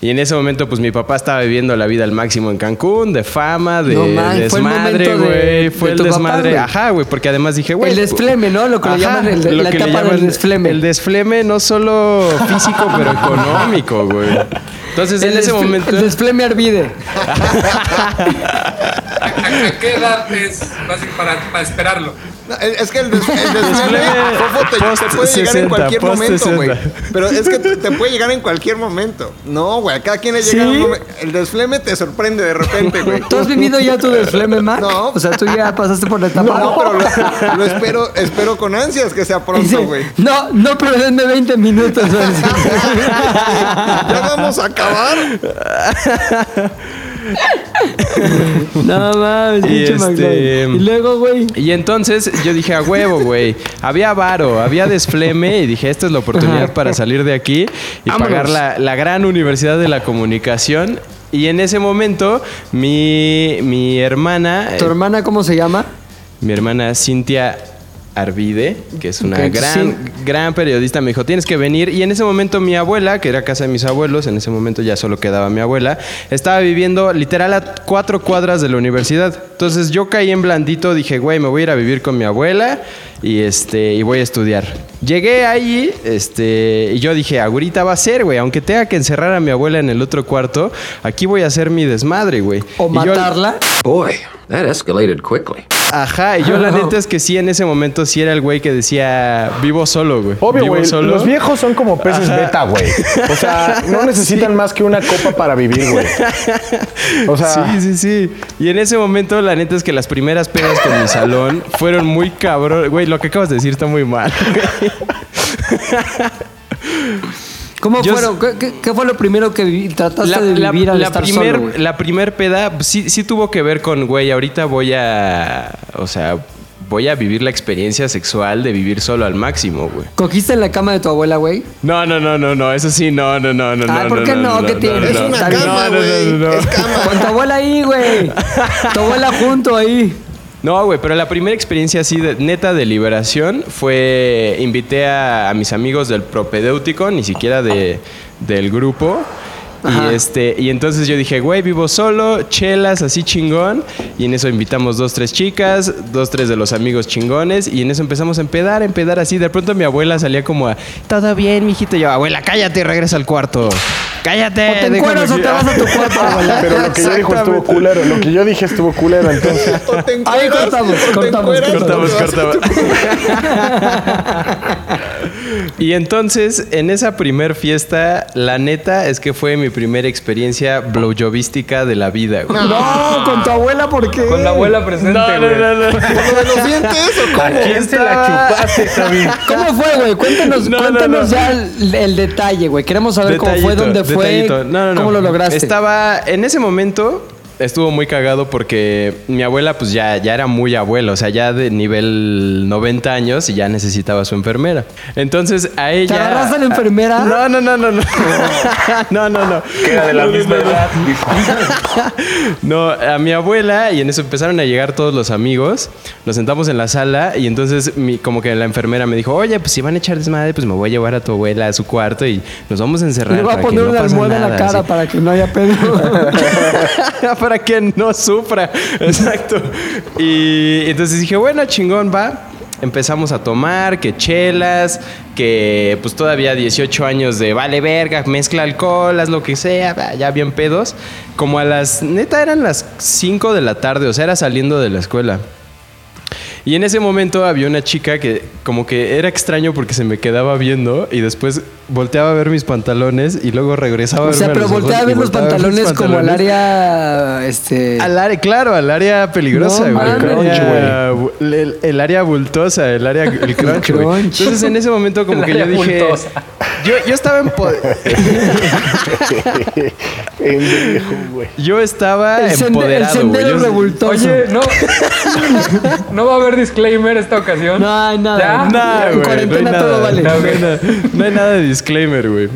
Y en ese momento, pues mi papá estaba viviendo la vida al máximo en Cancún, de fama, de No mames, fue el desmadre, de- güey. de Fue el papá, desmadre. Ajá, güey, porque además dije, güey. El desfleme, ¿no? Lo que le llaman el de- la que le etapa del llaman desfleme. El desfleme no solo físico, pero <laughs> económico, güey. Entonces, en ese momento. El desfleme Arvide. ¿A, <laughs> a- a qué edad es para esperarlo? No, es que el, des- el te, puede llegar en 60, cualquier momento, güey. 60. Pero es que te puede llegar en cualquier momento. No, güey, cada quien le llega ¿Sí? un momento. El desfleme te sorprende de repente, güey. ¿Tú has vivido ya tu desfleme, Mac? No. O sea, tú ya pasaste por la etapa. No, pero lo, lo espero, espero con ansias que sea pronto, güey. no, no, pero denme 20 minutos. güey. <laughs> Ya vamos a acabar. no mames, Y pinche este-. Y luego, güey. Y entonces yo dije, a huevo, güey. Había varo, había desfleme y dije, esta es la oportunidad para salir de aquí y Vámonos. pagar la, la gran universidad de la comunicación. Y en ese momento, mi, mi hermana, ¿Tu eh, hermana cómo se llama? mi hermana Cintia Arvide, que es una gran, sí. gran periodista, me dijo, tienes que venir. Y en ese momento mi abuela, que era casa de mis abuelos, en ese momento ya solo quedaba mi abuela, estaba viviendo literal a cuatro cuadras de la universidad. Entonces yo caí en blandito, dije, güey, me voy a ir a vivir con mi abuela y, este, y voy a estudiar. Llegué ahí este, y yo dije, ahorita va a ser, güey, aunque tenga que encerrar a mi abuela en el otro cuarto, aquí voy a hacer mi desmadre, güey. ¿O Y yo- matarla? Boy, that escalated quickly. Ajá, y yo la neta es que sí, en ese momento sí era el güey que decía, vivo solo, güey. Obvio, Vivo güey. solo. Los viejos son como peces beta, güey. O sea, <laughs> no necesitan más que una copa para vivir, güey. O sea, Sí, sí, sí. Y en ese momento, la neta es que las primeras pedas con mi salón fueron muy cabrón. Güey, lo que acabas de decir está muy mal. <laughs> güey. ¿Cómo Yo fueron? ¿Qué, qué- qué fue lo primero que vi- trataste de vivir al estar primer, solo, güey? la primer peda sí, sí tuvo que ver con, güey, ahorita voy a, o sea, voy a vivir la experiencia sexual de vivir solo al máximo, güey. ¿Cogiste en la cama de tu abuela, güey? No, no, no, no, no, eso sí, no, no, no, no, Ay, no. ¿por qué no? ¿Qué tienes? Es una cama, No, no, güey. no, no, no. Es cama. Con tu abuela ahí, güey. <laughs> Tu abuela junto ahí. No, güey, pero la primera experiencia así de, neta de liberación fue invité a, a mis amigos del propedéutico, ni siquiera de, del grupo. Ajá. Y este, y entonces yo dije, güey, vivo solo, chelas, así chingón. Y en eso invitamos dos, tres chicas, dos, tres de los amigos chingones. Y en eso empezamos a empedar, a empedar así. De pronto mi abuela salía como a, todo bien, mijito. Y yo, abuela, cállate y regresa al cuarto. Cállate. O te encueras o aquí". te vas a tu cuarto. <laughs> Pero lo que yo dijo estuvo culero. Lo que yo dije estuvo culero, entonces. <laughs> O te Ahí cortamos, o te cortamos, encueras, Cortamos, cortamos. <laughs> y entonces, en esa primer fiesta, la neta es que fue mi primera experiencia blowjovística de la vida, güey. No, con tu abuela, ¿por qué? Con la abuela presente, No, no, güey. no, no. ¿Por lo de los dientes o ¿A cómo? quién se la chupaste, Javi? ¿Cómo fue, güey? Cuéntanos, No, no, cuéntanos no. ya el, el detalle, güey. Queremos saber cómo fue, dónde fue. No, no, no. cómo lo lograste. Estaba en ese momento. Estuvo muy cagado porque mi abuela pues ya, ya era muy abuela, o sea, ya de nivel 90 años y ya necesitaba su enfermera. Entonces a ¿Te ella... agarraste a la enfermera? No, no, no, no, no. <laughs> no, no, no. Que era de la misma edad. <laughs> No, a mi abuela y en eso empezaron a llegar todos los amigos. Nos sentamos en la sala y entonces mi- como que la enfermera me dijo, oye, pues si van a echar desmadre, pues me voy a llevar a tu abuela a su cuarto y nos vamos a encerrar. Le voy a poner no una almohada en la nada", cara así. para que no haya pedo. <laughs> para que no sufra. <laughs> Exacto. Y entonces dije, bueno, chingón, va. Empezamos a tomar, que chelas, que pues todavía 18 años de vale verga, mezcla alcohol, haz lo que sea, ya bien pedos. Como a las, neta eran las 5 de la tarde, o sea, era saliendo de la escuela. Y en ese momento había una chica que como que era extraño porque se me quedaba viendo y después volteaba a ver mis pantalones y luego regresaba a o sea, pero los a ver los volteaba a ver mis pantalones como al área. Este. Al área, claro, al área peligrosa, No güey. mames. El área bu- el, el área bultosa, el área, el <laughs> crunch, güey. crunch. Entonces en ese momento como El que yo dije... bultosa. Yo, yo estaba en... <laughs> Yo estaba El, el empoderado, güey. sendero Yo- revoltoso. Oye, no. no va a haber disclaimer esta ocasión. No hay nada. ¿Ya? Nah, En güey, cuarentena no hay todo nada. vale. No, hay nada- no hay nada de disclaimer, güey.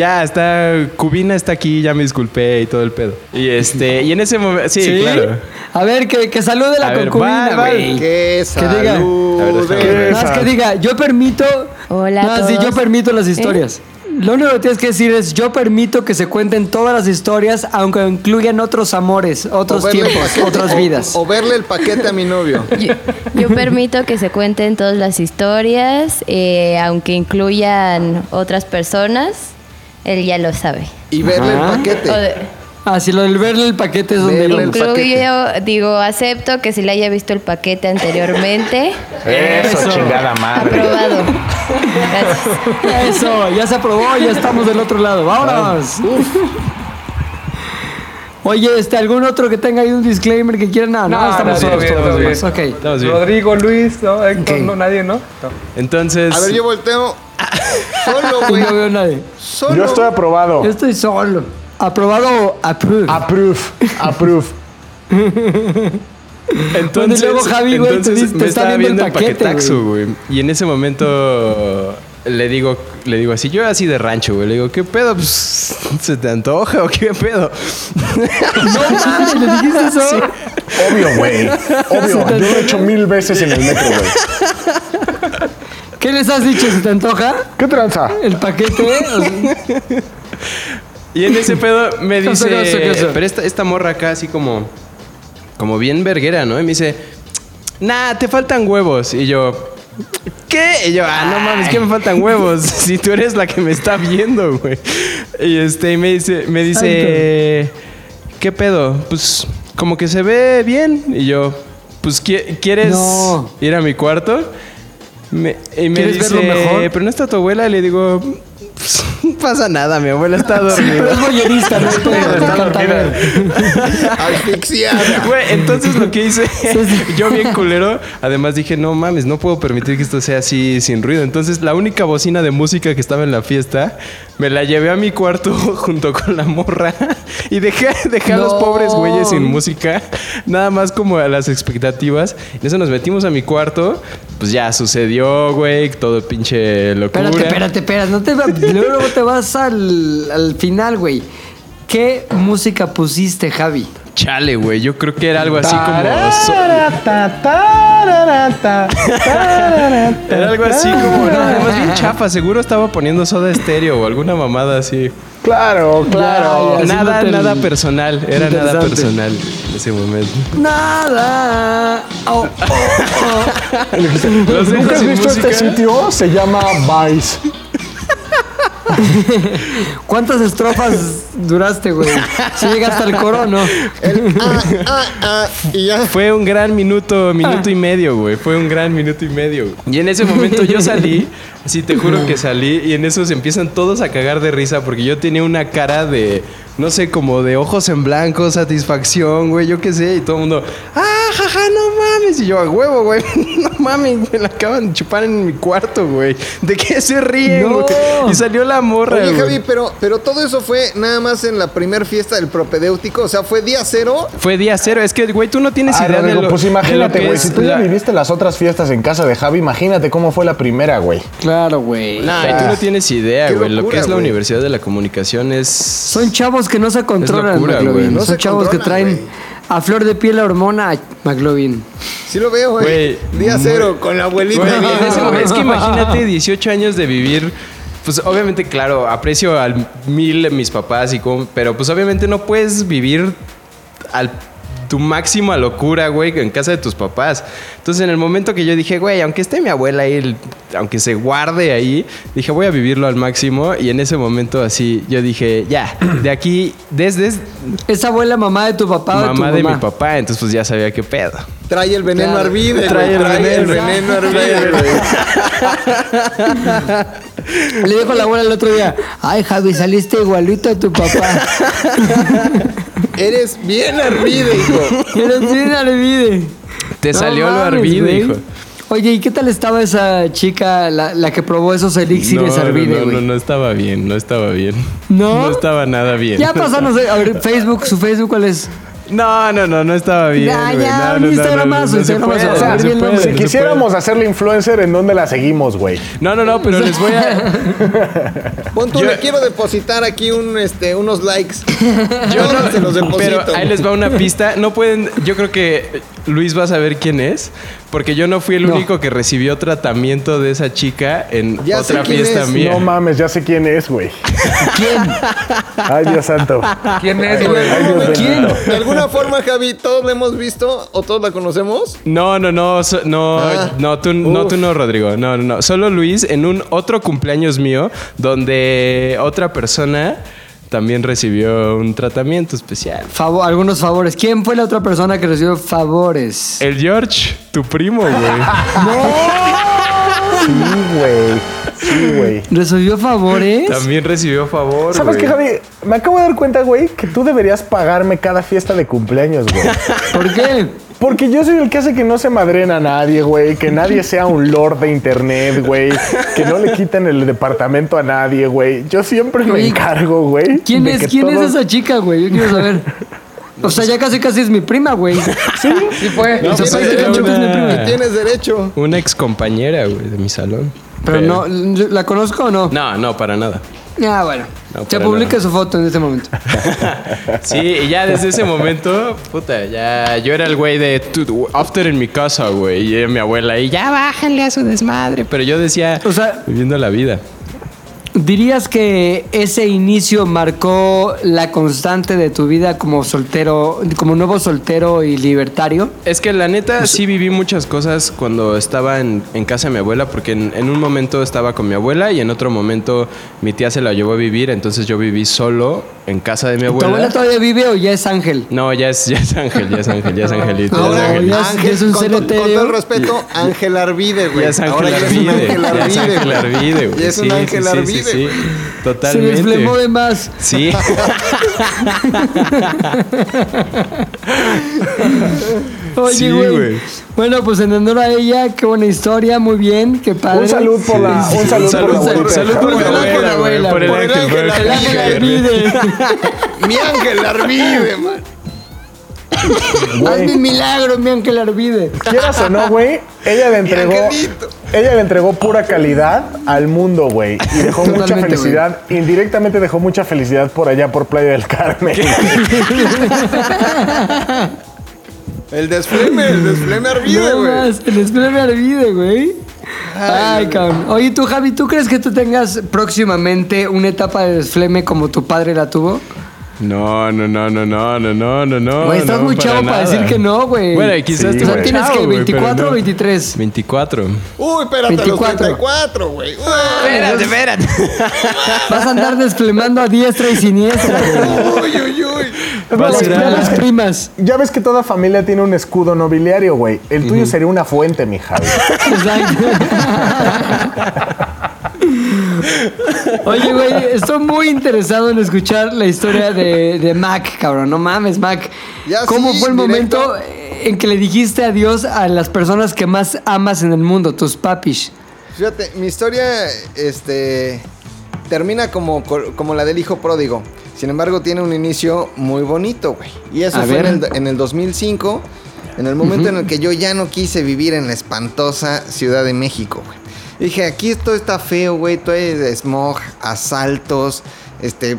Ya, está... Cubina está aquí, ya me disculpé y todo el pedo. Y este... Y en ese momento... Sí, ¿Sí? claro. A ver, que, que salude la ver, concubina, güey. ¡Qué Que diga. más que diga, yo permito. Hola a todos. yo permito las historias. Lo único que tienes que decir es, yo permito que se cuenten todas las historias, aunque incluyan otros amores, otros tiempos, paquete- otras o- vidas. O, verle el paquete a mi novio. <laughs> Yo, yo permito que se cuenten todas las historias, eh, aunque incluyan otras personas. Él ya lo sabe. Y verle Ajá. el paquete. De- Ah, si lo del verle el paquete es donde lo... incluyo, digo, acepto que si le haya visto el paquete anteriormente, Eso, chingada madre. aprobado. <laughs> Gracias. Eso, ya se aprobó, ya estamos del otro lado. ¡Vámonos! Oye, este, ¿algún otro que tenga ahí un disclaimer que quiera? No, no, No, estamos solos bien, todos todo los demás. bien. Ok. Estamos bien. Rodrigo, Luis, ¿no? Héctor, no, nadie, ¿no? No. Entonces... A ver, yo volteo. Solo, <laughs> güey. No veo a nadie. Solo. Yo estoy aprobado. Yo estoy solo. Aprobado, approve. Approve. Approve. <laughs> Entonces, Y luego Javi, güey, te entonces dice- te me está estaba viendo viendo el paquete, güey. Y en ese momento le digo, le digo así, yo así de rancho, güey. Le digo, ¿qué pedo? Pues, ¿se te antoja o qué pedo? No mames, ¿le dijiste eso? Obvio, güey. <laughs> Obvio. Yo lo he hecho mil veces en el metro, güey. ¿Qué les has dicho? ¿Se te antoja ¿Qué tranza? el paquete? Y en ese pedo me ¿Qué dice, pero esta, esta morra acá así como, como bien verguera, ¿no? Y me dice, nah, te faltan huevos. Y yo, ¿qué? Y yo, ah, no mames, que me faltan huevos. <laughs> Si tú eres la que me está viendo, güey. Y este, me dice, me dice, ¿qué pedo? Pues como que se ve bien. Y yo, pues, ¿qui- ¿quieres No. ir a mi cuarto? Me- y me ¿Quieres dice, verlo mejor? pero no está tu abuela. Y le digo, "Pues, <laughs> pasa nada, mi abuela está Pero dormida. es boyerista, no Tú, me encanta ver. Asfixiada. Güey, entonces lo que hice, <laughs> yo bien culero, además dije, no mames, no puedo permitir que esto sea así sin ruido. Entonces la única bocina de música que estaba en la fiesta, me la llevé a mi cuarto <laughs> junto con la morra y dejé, dejé a los No. pobres güeyes sin música, nada más como a las expectativas. En eso nos metimos a mi cuarto, pues ya sucedió, güey, todo pinche locura. Espérate, espérate, espérate. No te, va- luego, luego te vas al, al final, güey. ¿Qué música pusiste, Javi? Chale, güey, yo creo que era algo así como... Era algo así como... No, además bien chafa, seguro estaba poniendo soda estéreo o alguna mamada así. Claro, claro. Nada, el- nada personal, era nada personal en ese momento. Nada. Oh, oh, oh. <laughs> ¿Nunca has visto música. este sitio? Se llama Vice. <laughs> ¿Cuántas estrofas duraste, güey? Si llegaste al coro, o ¿no? El ah, ah, ah, y ya. Fue un gran minuto, minuto y medio, güey. Fue un gran minuto y medio. güey. Y en ese momento yo salí, sí, te juro que salí, y en eso se empiezan todos a cagar de risa porque yo tenía una cara de, no sé, como de ojos en blanco, satisfacción, güey, yo qué sé, y todo el mundo, ah, jaja, no mames. Y yo, a huevo, güey, <laughs> no mames, me la acaban de chupar en mi cuarto, güey. ¿De qué se ríen, No. güey? Y salió la morra, Oye, güey. Javi, pero, pero todo eso fue nada más en la primer fiesta del propedéutico. O sea, fue día cero. Fue día cero. Es que, güey, tú no tienes Ah, idea de lo, pues imagínate, que güey. Si tú ya la- viviste las otras fiestas en casa de Javi, imagínate cómo fue la primera, güey. Claro, güey. Nah, tú no tienes idea, güey. Lo que es la. Universidad de la Comunicación es... Son chavos que no se controlan, locura, güey. No Son chavos que traen. A flor de piel la hormona McLovin. Sí lo veo, güey. Día cero, con la abuelita. Güey, bien. en ese momento- es que <laughs> imagínate 18 años de vivir. Pues obviamente, claro, aprecio al mil mis papás y como, pero pues obviamente no puedes vivir al tu máxima locura, güey, en casa de tus papás. Entonces, en el momento que yo dije, güey, aunque esté mi abuela ahí, aunque se guarde ahí, dije, voy a vivirlo al máximo. Y en ese momento, así, yo dije, ya, de aquí, desde ¿Es abuela mamá de tu papá o de tu mamá de mi mamá? papá, entonces pues ya sabía qué pedo. Trae el veneno Claro. arvide, Trae el Trae el veneno. güey. Le dijo la abuela el otro día, ay Javi, saliste igualito a tu papá. <laughs> Eres bien arvide, hijo. <laughs> Eres bien arvide. Te No salió lo arvide, hijo. Oye, ¿y qué tal estaba esa chica, la, la que probó esos elixires no, arvide, no, güey? no, no estaba bien, no estaba bien. ¿No? No estaba nada bien. Ya <laughs> pasanos, a ver, Facebook, su Facebook, ¿cuál es? No, no, no, no estaba bien. Ya, güey. ya, no, un no, no, Instagramazo, no, no se Instagramazo. puede, O sea, no se bien, puede, no, no Si quisiéramos hacerle influencer, ¿en dónde la seguimos, güey? No, no, no, pero les voy a. <laughs> Pon tú, Yo- le quiero depositar aquí un, este, unos likes. Yo no se los Pero deposito. ahí les va una pista. No pueden. Yo creo que Luis va a saber quién es. Porque yo no fui el No. único que recibió tratamiento de esa chica en Ya sé otra quién fiesta es. mía. No mames, ya sé quién es, güey. ¿Quién? Ay, Dios santo. ¿Quién es, güey? ¿Quién? De alguna forma, Javi, ¿todos la hemos visto o todos la conocemos? No, no, no, so- no, Ah. no, tú no, tú no, Rodrigo. No, no, no. Solo Luis en un otro cumpleaños mío donde otra persona también recibió un tratamiento especial. Favor, algunos favores. ¿Quién fue la otra persona que recibió favores? El George, tu primo, güey. <laughs> Sí, güey. Sí, güey. ¿Recibió favores? También recibió favor. ¿Sabes qué, Javi? Me acabo de dar cuenta, güey, que tú deberías pagarme cada fiesta de cumpleaños, güey. ¿Por qué? Porque yo soy el que hace que no se madrena a nadie, güey. Que nadie sea un lord de internet, güey. Que no le quiten el departamento a nadie, güey. Yo siempre me encargo, güey. ¿Quién es? ¿Quién todos- es esa chica, güey? Yo quiero saber. O sea, ya casi casi es mi prima, güey. Sí fue. No, O sea, pues parece era que es mi una- prima. Tienes derecho. Una ex compañera, güey, de mi salón. Pero no, ¿la conozco o no? No, no, para nada. Ah, bueno. No, Se para publica su foto en este momento. <laughs> Sí, y ya desde ese momento, puta, ya yo era el güey de "Tú, after en mi casa, güey, y mi abuela, y ya bájenle a su desmadre. Pero yo decía, O sea- viviendo la vida. ¿Dirías que ese inicio marcó la constante de tu vida como soltero, como nuevo soltero y libertario? Es que la neta sí viví muchas cosas cuando estaba en, en casa de mi abuela, porque en, en un momento estaba con mi abuela y en otro momento mi tía se la llevó a vivir, entonces yo viví solo en casa de mi ¿Tu abuela. abuela todavía vive o ya es ángel? No, ya es, ya es Ángel, ya es Ángel, ya es Angelito. ya es Ahora, Ángel. ya es- Ángel, es un con, con todo el respeto, Ángel Arvide, güey. Ya es Ángel Ahora ya es un Arvide, Ángel ya es Arvide. Ángel. Arvide, güey. Ya es un Sí, Ángel sí, sí, güey. Se Totalmente. desflemó de más. Sí. <laughs> Oye, Sí, güey. Bueno, pues en honor a ella, qué buena historia, muy bien, qué padre. Un salud por la, un salud, Salud, por la salud, abuelita. salud por la abuela, abuela, Por el por el ángel, por el ángel, El ángel ángel. Arvide. Mi ángel arvide, man. <laughs> Hazme un milagro, mi ángel Arvide. Quieras o no, güey, ella le entregó. Ella le entregó pura calidad al mundo, güey. Y dejó mucha felicidad. Indirectamente dejó mucha felicidad por allá, por Playa del Carmen. <laughs> El desfleme, el desfleme arvide, No güey. más, el despleme Arvide, güey. Ay, cabrón. Oye, tú, Javi, ¿tú crees que tú tengas próximamente una etapa de desfleme como tu padre la tuvo? No, no, no, no, no, no, no, no, no. Güey, estás no, muy chavo para decir que no, güey. Bueno, quizás Sí, tú O sea, güey. tienes que chavo, güey, pero 24 o no. 23. 24. Uy, espérate, 24. a los 34, güey. Espérate, espérate. Vas a andar desflemando a diestra y siniestra, güey. Uy, uy, uy. Las, las primas. ya ves que toda familia tiene un escudo nobiliario, güey. El tuyo sería una fuente, mi Javi. <laughs> Exacto. <laughs> Oye, güey, estoy muy interesado en escuchar la historia de, de Mac, cabrón. No mames, Mac. Ya ¿Cómo sí, fue el directo. momento en que le dijiste adiós a las personas que más amas en el mundo, tus papis? Fíjate, mi historia, este, termina como, como la del hijo pródigo. Sin embargo, tiene un inicio muy bonito, güey. Y eso A fue en el, en el 2005, en el momento en el que yo ya no quise vivir en la espantosa Ciudad de México, güey. Dije, aquí todo está feo, güey. Todo es smog, asaltos, este,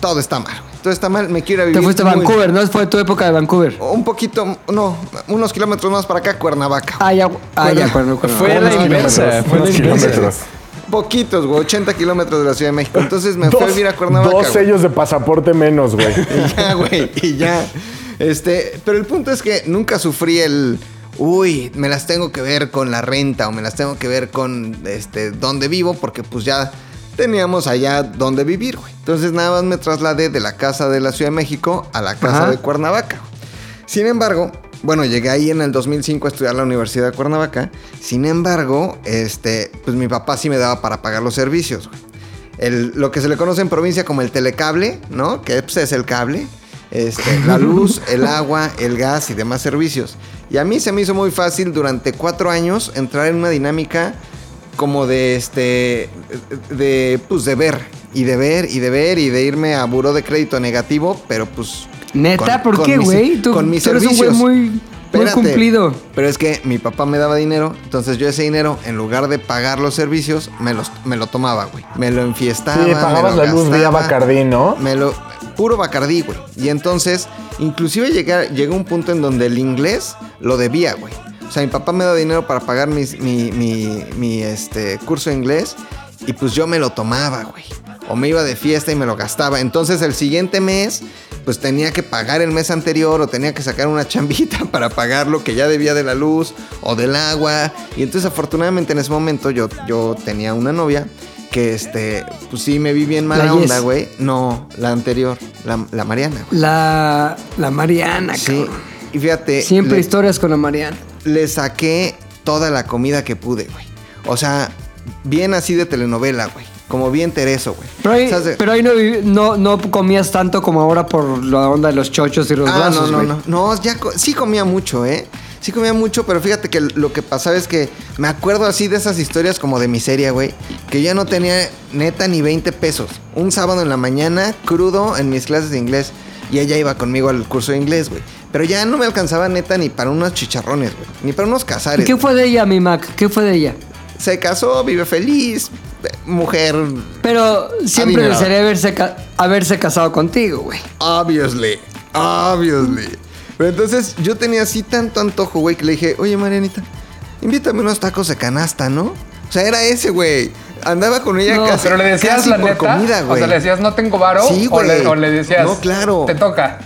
todo está mal. güey. Todo está mal, me quiero vivir. Te fuiste a muy- Vancouver, ¿no? Fue tu época de Vancouver. Un poquito, no, unos kilómetros más para acá, Cuernavaca. Ah, ya, ah, ya, cuerno. Fue la inversa. Fue la unos inversa. kilómetros. Poquitos, güey, 80 kilómetros de la Ciudad de México. Entonces me fui a Dos, vivir a Cuernavaca. dos güey. sellos de pasaporte menos, güey. <laughs> Y ya, güey, y ya. Este, pero el punto es que nunca sufrí el. Uy, me las tengo que ver con la renta o me las tengo que ver con este dónde vivo, porque pues ya teníamos allá donde vivir, güey. Entonces nada más me trasladé de la casa de la Ciudad de México a la casa Ajá. de Cuernavaca. Sin embargo, bueno, llegué ahí en el 2005 a estudiar a la Universidad de Cuernavaca. Sin embargo, este, pues mi papá sí me daba para pagar los servicios, güey. El- lo que se le conoce en provincia como el telecable, ¿no? Que pues, es el cable. Este, la luz, el agua, el gas y demás servicios. Y a mí se me hizo muy fácil durante cuatro años entrar en una dinámica como de este de pues de ver y de ver y de ver y de irme a buró de crédito negativo, pero pues Neta, con- ¿por con qué, güey? Con mis tú eres un güey servicios. Muy Espérate. cumplido. Pero es que mi papá me daba dinero, entonces yo ese dinero, en lugar de pagar los servicios, me, los, me lo tomaba, güey. Me lo enfiestaba. Sí, me pagabas lo la luz vía Bacardí, ¿no? Me lo... Puro Bacardí, güey. Y entonces, inclusive llegué, llegó un punto en donde el inglés lo debía, güey. O sea, mi papá me daba dinero para pagar mis- mi, mi, mi, este, curso de inglés y pues yo me lo tomaba, güey. O me iba de fiesta y me lo gastaba. Entonces el siguiente mes, pues tenía que pagar el mes anterior o tenía que sacar una chambita <laughs> para pagar lo que ya debía de la luz o del agua. Y entonces afortunadamente en ese momento yo, yo tenía una novia que, este, pues sí me vi bien mala La onda, Yes. güey. No, la anterior, la, la Mariana. La, la Mariana, Sí. cabrón. Y fíjate, Siempre le- historias con la Mariana. le saqué toda la comida que pude, güey. O sea, bien así de telenovela, güey. Como bien tereso, güey. Pero ahí, O sea, pero ahí no, no, no comías tanto como ahora por la onda de los chochos y los Ah, brazos, no, no, güey. no. No, ya co- sí comía mucho, ¿eh? Sí comía mucho, pero fíjate que lo que pasaba es que me acuerdo así de esas historias como de miseria, güey. Que ya no tenía neta ni 20 pesos. Un sábado en la mañana, crudo, en mis clases de inglés. Y ella iba conmigo al curso de inglés, güey. Pero ya no me alcanzaba neta ni para unos chicharrones, güey. Ni para unos ¿Y cazares. qué fue de ella, mi Mac? ¿Qué fue de ella? Se casó, vive feliz, mujer, Pero siempre Adinerada. desearía haberse, haberse casado contigo, güey. obviously, obviously. Pero entonces yo tenía así tanto antojo, güey, que le dije, oye, Marianita, invítame unos tacos de canasta, ¿no? O sea, era ese, güey. Andaba con ella No, casi, Pero le decías casi la por neta. comida, o güey. sea, le decías, no tengo varo. Sí, o, le, o le decías, No, claro. Te toca.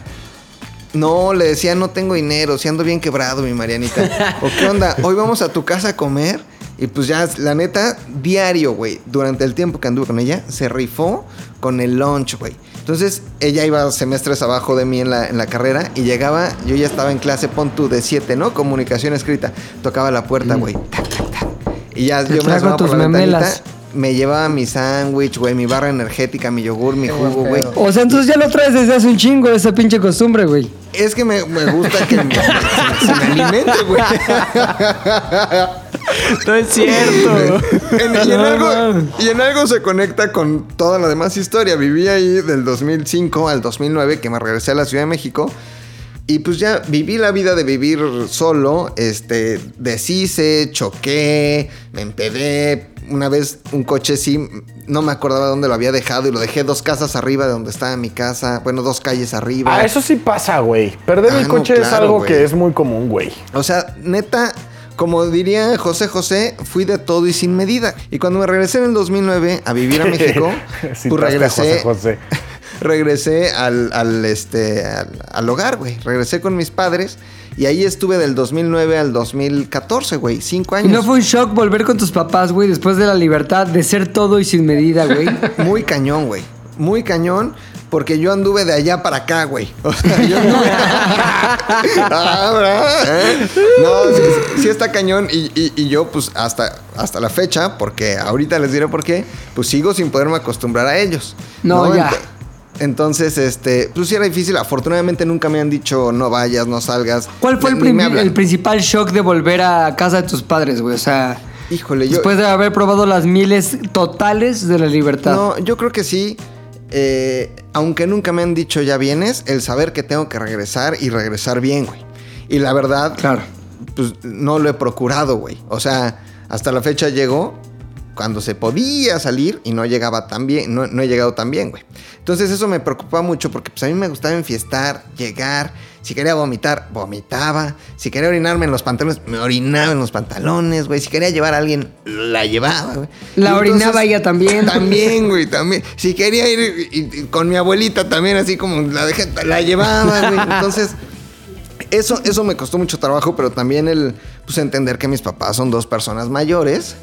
No, le decía, no tengo dinero, si ando bien quebrado, mi Marianita. <laughs> ¿O qué onda? Hoy vamos a tu casa a comer. Y pues ya, la neta, diario, güey. Durante el tiempo que anduve con ella, se rifó con el lunch, güey. Entonces, ella iba semestres abajo de mí en la, en la carrera y llegaba, yo ya estaba en clase, pon tú, de 7, ¿no? Comunicación escrita. Tocaba la puerta, güey. Tac, tac. Y ya Te yo me asomaba por la memelas. ventanita. me llevaba mi sándwich, güey, mi barra energética, mi yogur, mi jugo, güey. O sea, entonces ya lo traes desde hace un chingo esa pinche costumbre, güey. Es que me, me gusta que me, <laughs> se, se me alimente, güey. <laughs> <laughs> No es cierto. En- y, en algo, y en algo se conecta con toda la demás historia. Viví ahí del 2005 al 2009, que me regresé a la Ciudad de México. Y pues ya viví la vida de vivir solo. Este, deshice, choqué, me empedé. Una vez un coche sí, no me acordaba dónde lo había dejado y lo dejé dos casas arriba de donde estaba mi casa. Bueno, dos calles arriba. Ah, eso sí pasa, güey. Perder Ah, el no, coche es algo que es muy común, güey. O sea, neta, como diría José José, fui de todo y sin medida. Y cuando me regresé en el 2009 a vivir a <laughs> México, pues a regresé, José José. <laughs> regresé al, al, este, al, al hogar, güey. Regresé con mis padres y ahí estuve del 2009 al 2014, güey. Cinco ¿Y años. no fue un shock volver con tus papás, güey, después de la libertad de ser todo y sin medida, güey? <laughs> Muy cañón, güey. Muy cañón. Porque yo anduve de allá para acá, güey. <laughs> O sea, yo anduve... <laughs> Ah. ¿Eh? No, sí, sí está cañón. Y, y- y yo, pues, hasta, hasta la fecha, porque ahorita les diré por qué, pues sigo sin poderme acostumbrar a ellos. No, ya. Ent- Entonces, este, pues sí era difícil. Afortunadamente nunca me han dicho no vayas, no salgas. ¿Cuál fue el, Ni el principal shock de volver a casa de tus padres, güey? O sea, Híjole, yo... después de haber probado las miles totales de la libertad. No, yo creo que sí. Eh, aunque nunca me han dicho ya vienes, el saber que tengo que regresar y regresar bien, güey. Y la verdad, Claro. pues no lo he procurado, güey. O sea, hasta la fecha llegó cuando se podía salir y no llegaba tan bien, no, no he llegado tan bien, güey. Entonces eso me preocupa mucho porque pues a mí me gustaba enfiestar, llegar, si quería vomitar, vomitaba, si quería orinarme en los pantalones, me orinaba en los pantalones, güey, si quería llevar a alguien, la llevaba, güey. La Y orinaba ella también. También, güey, <laughs> también. Si quería ir y- y con mi abuelita también, así como la dejé, la llevaba, güey. Entonces, eso, eso me costó mucho trabajo, pero también el, pues, entender que mis papás son dos personas mayores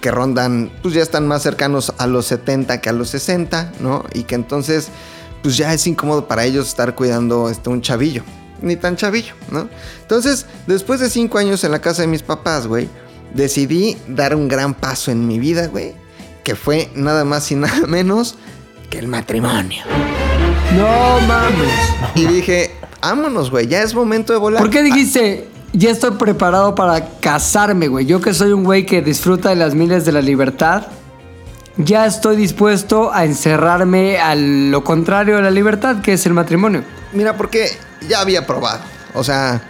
que rondan, pues ya están más cercanos a los 70 que a los 60, ¿no? Y que entonces, pues ya es incómodo para ellos estar cuidando este, un chavillo. Ni tan chavillo, ¿no? Entonces, después de cinco años en la casa de mis papás, güey, decidí dar un gran paso en mi vida, güey, que fue nada más y <laughs> nada menos que el matrimonio. No mames. Y dije, vámonos, güey, ya es momento de volar. ¿Por qué dijiste, ya estoy preparado para casarme, güey? Yo que soy un güey que disfruta de las miles de la libertad, ya estoy dispuesto a encerrarme a lo contrario de la libertad, que es el matrimonio. Mira, porque ya había probado. O sea,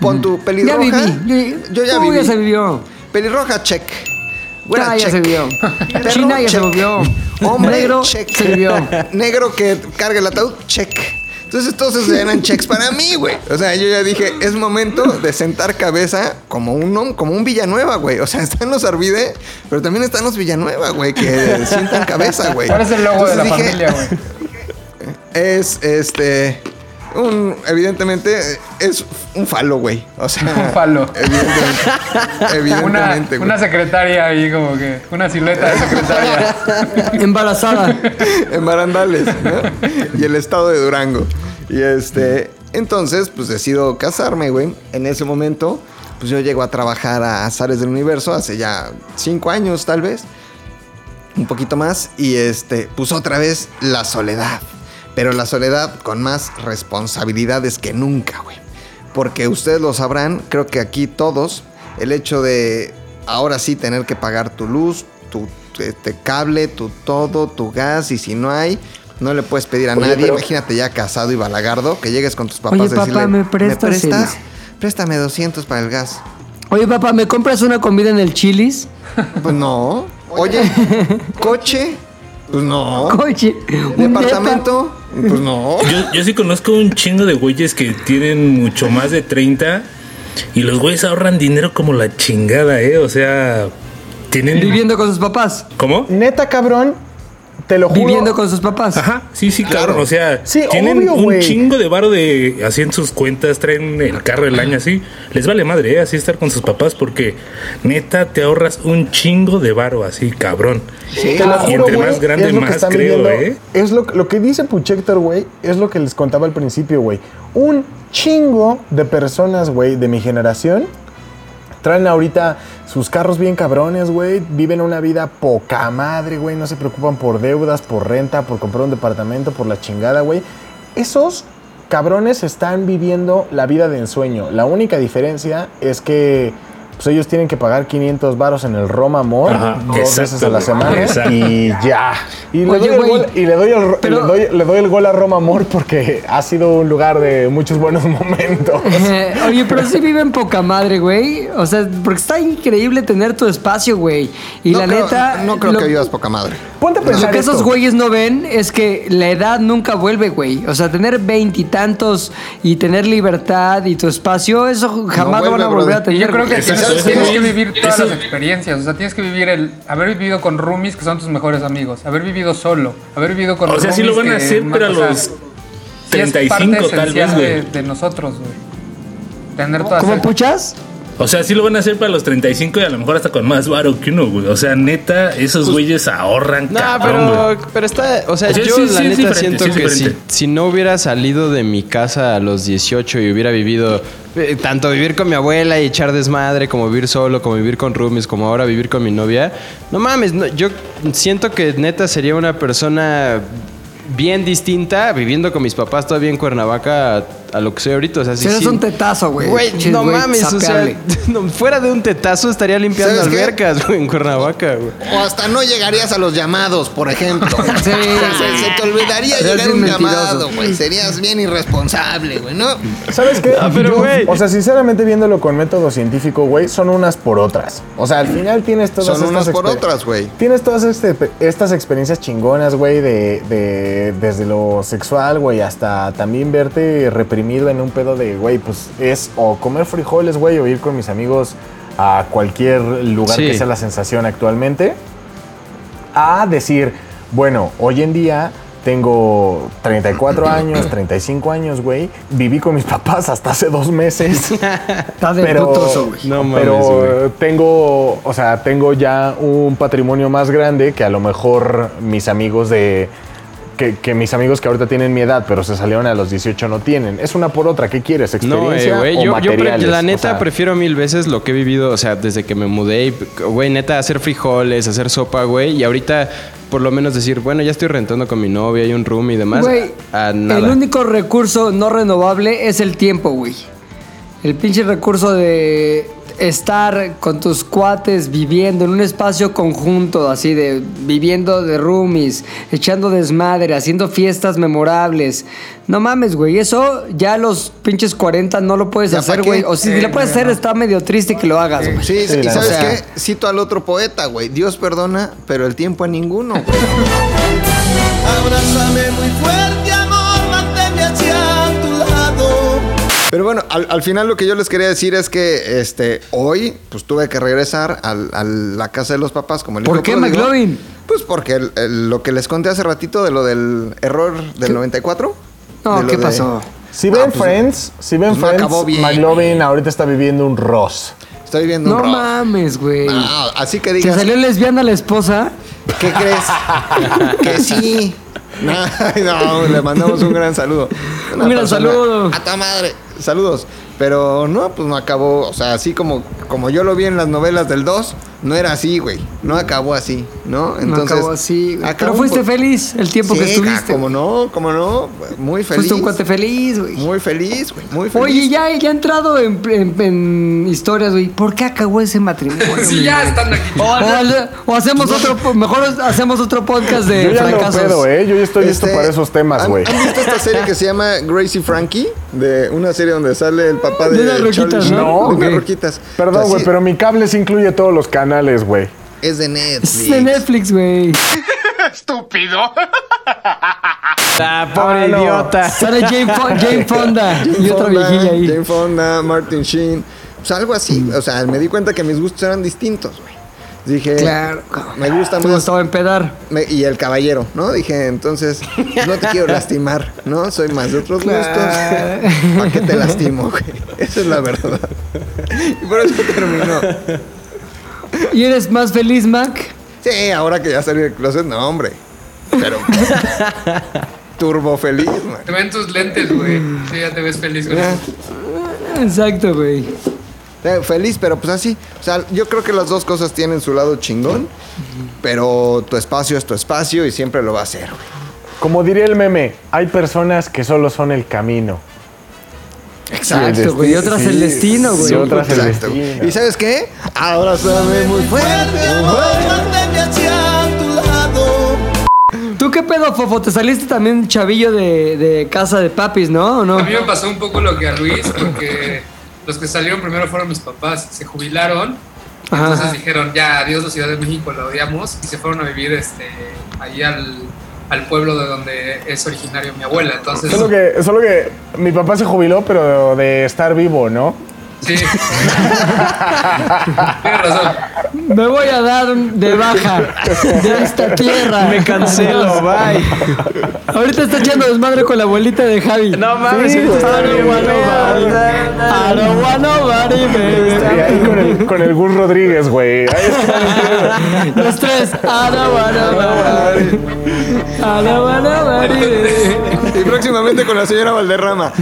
pon tu Ya pelirroja. viví. Yo ya Uy, viví. ya se vivió. Pelirroja, check. Güera, ya se vivió. <laughs> Perro, China ya se vivió. Hombre, Negro check. se vivió. <laughs> Negro que cargue el ataúd, check. Entonces todos esos eran checks para mí, güey. O sea, yo ya dije, es momento de sentar cabeza como un, como un Villanueva, güey. O sea, están los Arvide, pero también están los Villanueva, güey, que sientan cabeza, güey. ¿Cuál es el logo de la dije, familia, güey? Es, este... Un, evidentemente, es un falo, güey. O sea... Un falo. Evidentemente, Una, evidentemente, güey. una secretaria ahí como que, una silueta de secretaria. Embarazada. en barandales, ¿no? Y el estado de Durango. Y este, entonces, pues decido casarme, güey. En ese momento, pues yo llego a trabajar a Azares del Universo hace ya cinco años, tal vez. Un poquito más. Y este, pues otra vez la soledad. Pero la soledad con más responsabilidades que nunca, güey. Porque ustedes lo sabrán, creo que aquí todos, el hecho de ahora sí tener que pagar tu luz, tu este, cable, tu todo, tu gas, y si no hay, no le puedes pedir a Oye, nadie. pero- Imagínate ya casado y balagardo, que llegues con tus papás Oye, y decirle, papá, ¿me prestas el-" Préstame 200 para el gas. Oye, papá, ¿me compras una comida en el Chili's? Pues no. Oye, coche, pues no. Coche. un Departamento, pues no. Yo, yo sí conozco un chingo de güeyes que tienen mucho más de 30 y los güeyes ahorran dinero como la chingada, ¿eh? O sea, tienen... Viviendo con sus papás. ¿Cómo? Neta, cabrón, te lo juro. Viviendo con sus papás. Ajá, sí, sí, Claro. claro. O sea, Sí, tienen obvio, un chingo de varo de así en sus cuentas, traen el carro del año así. Les vale madre, ¿eh? así estar con sus papás porque neta te ahorras un chingo de varo así, cabrón. Sí, Te lo Y entre más grande, es lo que más están creo, viviendo. ¿eh? Es lo, lo que dice Puchector, güey, es lo que les contaba al principio, güey. Un chingo de personas, güey, de mi generación traen ahorita sus carros bien cabrones, güey. Viven una vida poca madre, güey. No se preocupan por deudas, por renta, por comprar un departamento, por la chingada, güey. Esos cabrones están viviendo la vida de ensueño. La única diferencia es que pues ellos tienen que pagar 500 varos en el Roma Amor Ajá, dos exacto, veces a la semana Exacto. y ya. Y, le, Oye, doy el güey, gol, y le doy el, pero- le doy- le doy el gol a Roma Amor porque ha sido un lugar de muchos buenos <laughs> momentos. Eh, <laughs> Oye, pero sí viven poca madre, güey. O sea, porque está increíble tener tu espacio, güey. Y no la creo, neta. No creo lo- que vivas poca madre. Ponte a Lo pensar que esos esto. güeyes no ven es que la edad nunca vuelve, güey. O sea, tener veintitantos y tener libertad y tu espacio, eso jamás lo van a vuelve, volver a. Y tener. yo creo que tienes, tienes que vivir todas eso- las experiencias. O sea, tienes que vivir el haber vivido con roomies que son tus mejores amigos, haber vivido solo, haber vivido con O sea, sí lo van a hacer, pero a los sí es 35 parte tal esencial vez, de, güey. de nosotros, güey. Tener todas ¿Cómo esas- puchas? O sea, sí lo van a hacer para los 35 y a lo mejor hasta con más varo que uno, güey. O sea, neta, esos güeyes ahorran No, cabrón, güey. pero, pero está, o sea, O sea, yo sí, la sí neta siento que si, no hubiera salido de mi casa a los 18 y hubiera vivido eh, tanto vivir con mi abuela y echar desmadre, como vivir solo, como vivir con roomies, como ahora vivir con mi novia, no mames, no, yo siento que neta sería una persona bien distinta viviendo con mis papás todavía en Cuernavaca a, lo que soy ahorita, o sea, Si eres sí. un tetazo, güey. No mames, o sea, <laughs> no, fuera de un tetazo estaría limpiando albercas, güey, en Cuernavaca, güey. O hasta no llegarías a los llamados, por ejemplo. <laughs> Sí. O sea, se, se te olvidaría llegar a un mentiroso. llamado, güey. Serías bien irresponsable, güey, ¿no? ¿Sabes qué? Ah, pero, güey. o sea, sinceramente viéndolo con método científico, güey, son unas por otras. O sea, al final tienes todas Son estas unas por otras, güey. Tienes todas este- estas experiencias chingonas, güey, de, de- desde lo sexual, güey, hasta también verte reprimido en un pedo de, güey, pues es o comer frijoles, güey, o ir con mis amigos a cualquier lugar Sí. que sea la sensación actualmente. A decir, bueno, hoy en día tengo 34 <clears throat> años, 35 años, güey. Viví con mis papás hasta hace dos meses. <laughs> Está de pero, putoso, güey. No mames, pero tengo, o sea, tengo ya un patrimonio más grande que a lo mejor mis amigos de que, que mis amigos que ahorita tienen mi edad, pero se salieron a los 18 no tienen. Es una por otra. ¿Qué quieres? No, eh, ¿Experiencia güey. o yo, yo pre- materiales? la O neta sea, prefiero mil veces lo que he vivido, o sea, desde que me mudé. Güey, neta, hacer frijoles, hacer sopa, güey. Y ahorita, por lo menos decir, bueno, ya estoy rentando con mi novia, hay un room y demás. Güey, el único recurso no renovable es el tiempo, güey. El pinche recurso de estar con tus cuates viviendo en un espacio conjunto, así de viviendo de roomies, echando desmadre, haciendo fiestas memorables. No mames, güey, eso ya a los pinches 40 no lo puedes ¿Ya hacer, güey. O si Sí, lo puedes hacer, está medio triste que lo hagas, güey. Sí, Sí, y ¿sabes neta. qué? Cito al otro poeta, güey. Dios perdona, pero el tiempo a ninguno. <laughs> Abrázame muy fuerte, amor, Pero bueno, al, al final lo que yo les quería decir es que este hoy pues tuve que regresar al- a la casa de los papás como el ¿Por qué, pródigo. McLovin? Pues porque el- el- lo que les conté hace ratito de lo del error del 94. No, ¿qué de- pasó? Si ven Ah, pues, Friends, si ven pues no Friends, McLovin ahorita está viviendo un Ross. Estoy viendo No un rock. mames, güey. Ah, así que ¿Se digas, salió lesbiana la esposa? ¿qué crees? que sí. <laughs> No, no, le mandamos un gran saludo. Una Un gran persona saludo. A tu madre. Saludos. Pero no, pues no acabó. O sea, así como, como yo lo vi en las novelas del 2, no era así, güey. No acabó así, ¿no? no acabó así, güey. acabó Pero fuiste por- feliz el tiempo que estuviste. Como no, como no. Muy feliz. Fuiste un cuate feliz, güey. Muy feliz, güey. Muy feliz. Oye, ya, ya he entrado en, en- en historias, güey. ¿Por qué acabó ese matrimonio? <laughs> Sí, güey? ya están aquí. O, o hacemos otro, mejor hacemos otro podcast de Yo ya no fracasos. pedo, ¿eh? Yo ya estoy listo Este, para esos temas, ¿han- güey. ¿Han visto esta serie que se llama Gracie Frankie? De una serie donde sale el papá de, De unas roquitas, Charlie ¿no? De unas Ok. roquitas. Perdón, güey, pero mi cable sí incluye todos los canales, güey. Es de Netflix. Es de Netflix, güey. <laughs> Ah, <laughs> pobre Ah, no. idiota. Sale Jane, <laughs> Jane Fonda Jane y otra Fonda, viejilla ahí. Jane Fonda, Martin Sheen. Pues algo así. O sea, me di cuenta que mis gustos eran distintos, güey. Dije, Claro. me gusta Te más. gustaba empedar. me- y el caballero, ¿no? Dije, entonces, no te quiero lastimar, ¿no? Soy más de otros Claro. gustos. ¿Para qué te lastimo, güey? Esa es la verdad. Y por eso terminó. ¿Y eres más feliz, Mac? Sí, ahora que ya salí del closet, no, hombre. Pero. <laughs> turbo feliz, man. Te ven tus lentes, güey. Sí, ya te ves feliz eso. Exacto, güey. Eh, Feliz, pero pues así. O sea, yo creo que las dos cosas tienen su lado chingón, pero tu espacio es tu espacio y siempre lo va a ser, güey. Como diría el meme, hay personas que solo son el camino. Exacto, güey. Y otras el destino, güey. Y otras el Exacto. destino. ¿Y sabes qué? Abrázame muy fuerte. Manténme hacia tu lado. ¿Tú qué pedo, Fofo? ¿Te saliste también chavillo de, de casa de papis, no? ¿O no? A mí me pasó un poco lo que a Luis, porque los que salieron primero fueron mis papás, se jubilaron, Ajá. entonces dijeron, ya, adiós la Ciudad de México, la odiamos, y se fueron a vivir este, ahí al, al pueblo de donde es originario mi abuela, entonces... Solo que, solo que mi papá se jubiló, pero de estar vivo, ¿no? Sí. <laughs> Tienes razón. Me voy a dar de baja de esta tierra. Me cancelo, bye. Ahorita está echando desmadre con la abuelita de Javi. No mames, Sí, ahí con el, con el Gus Rodríguez, güey. Ahí está. Los tres. Y próximamente con la señora Valderrama.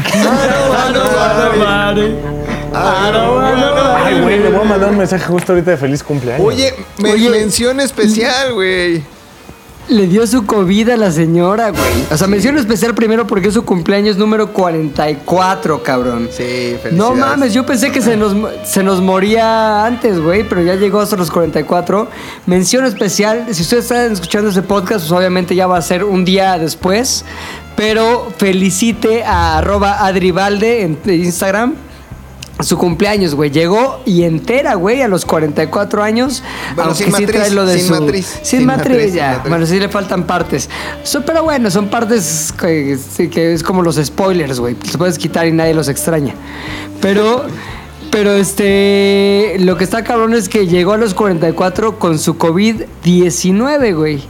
I don't wanna nobody. Ay, güey, le voy a mandar un mensaje justo ahorita de feliz cumpleaños. Oye, me- Oye. mención especial, güey. Le dio su COVID a la señora, güey. O sea, mención especial primero porque es su cumpleaños número 44, cabrón. Sí, felicidades. No mames, yo pensé que se nos, se nos moría antes, güey, pero ya llegó hasta los 44. Mención especial, si ustedes están escuchando este podcast, pues obviamente ya va a ser un día después, pero felicite a arroba adribalde en Instagram. Su cumpleaños, güey. Llegó y entera, güey, a los 44 años. Bueno, aunque sin sí matriz, trae lo de sin su... matriz, Sin, sin matriz, matriz, ya. sin matriz. Bueno, sí le faltan partes. So- pero bueno, son partes que, que es como los spoilers, güey. Los puedes quitar y nadie los extraña. Pero, pero este, lo que está cabrón es que llegó a los 44 con su COVID-19, güey.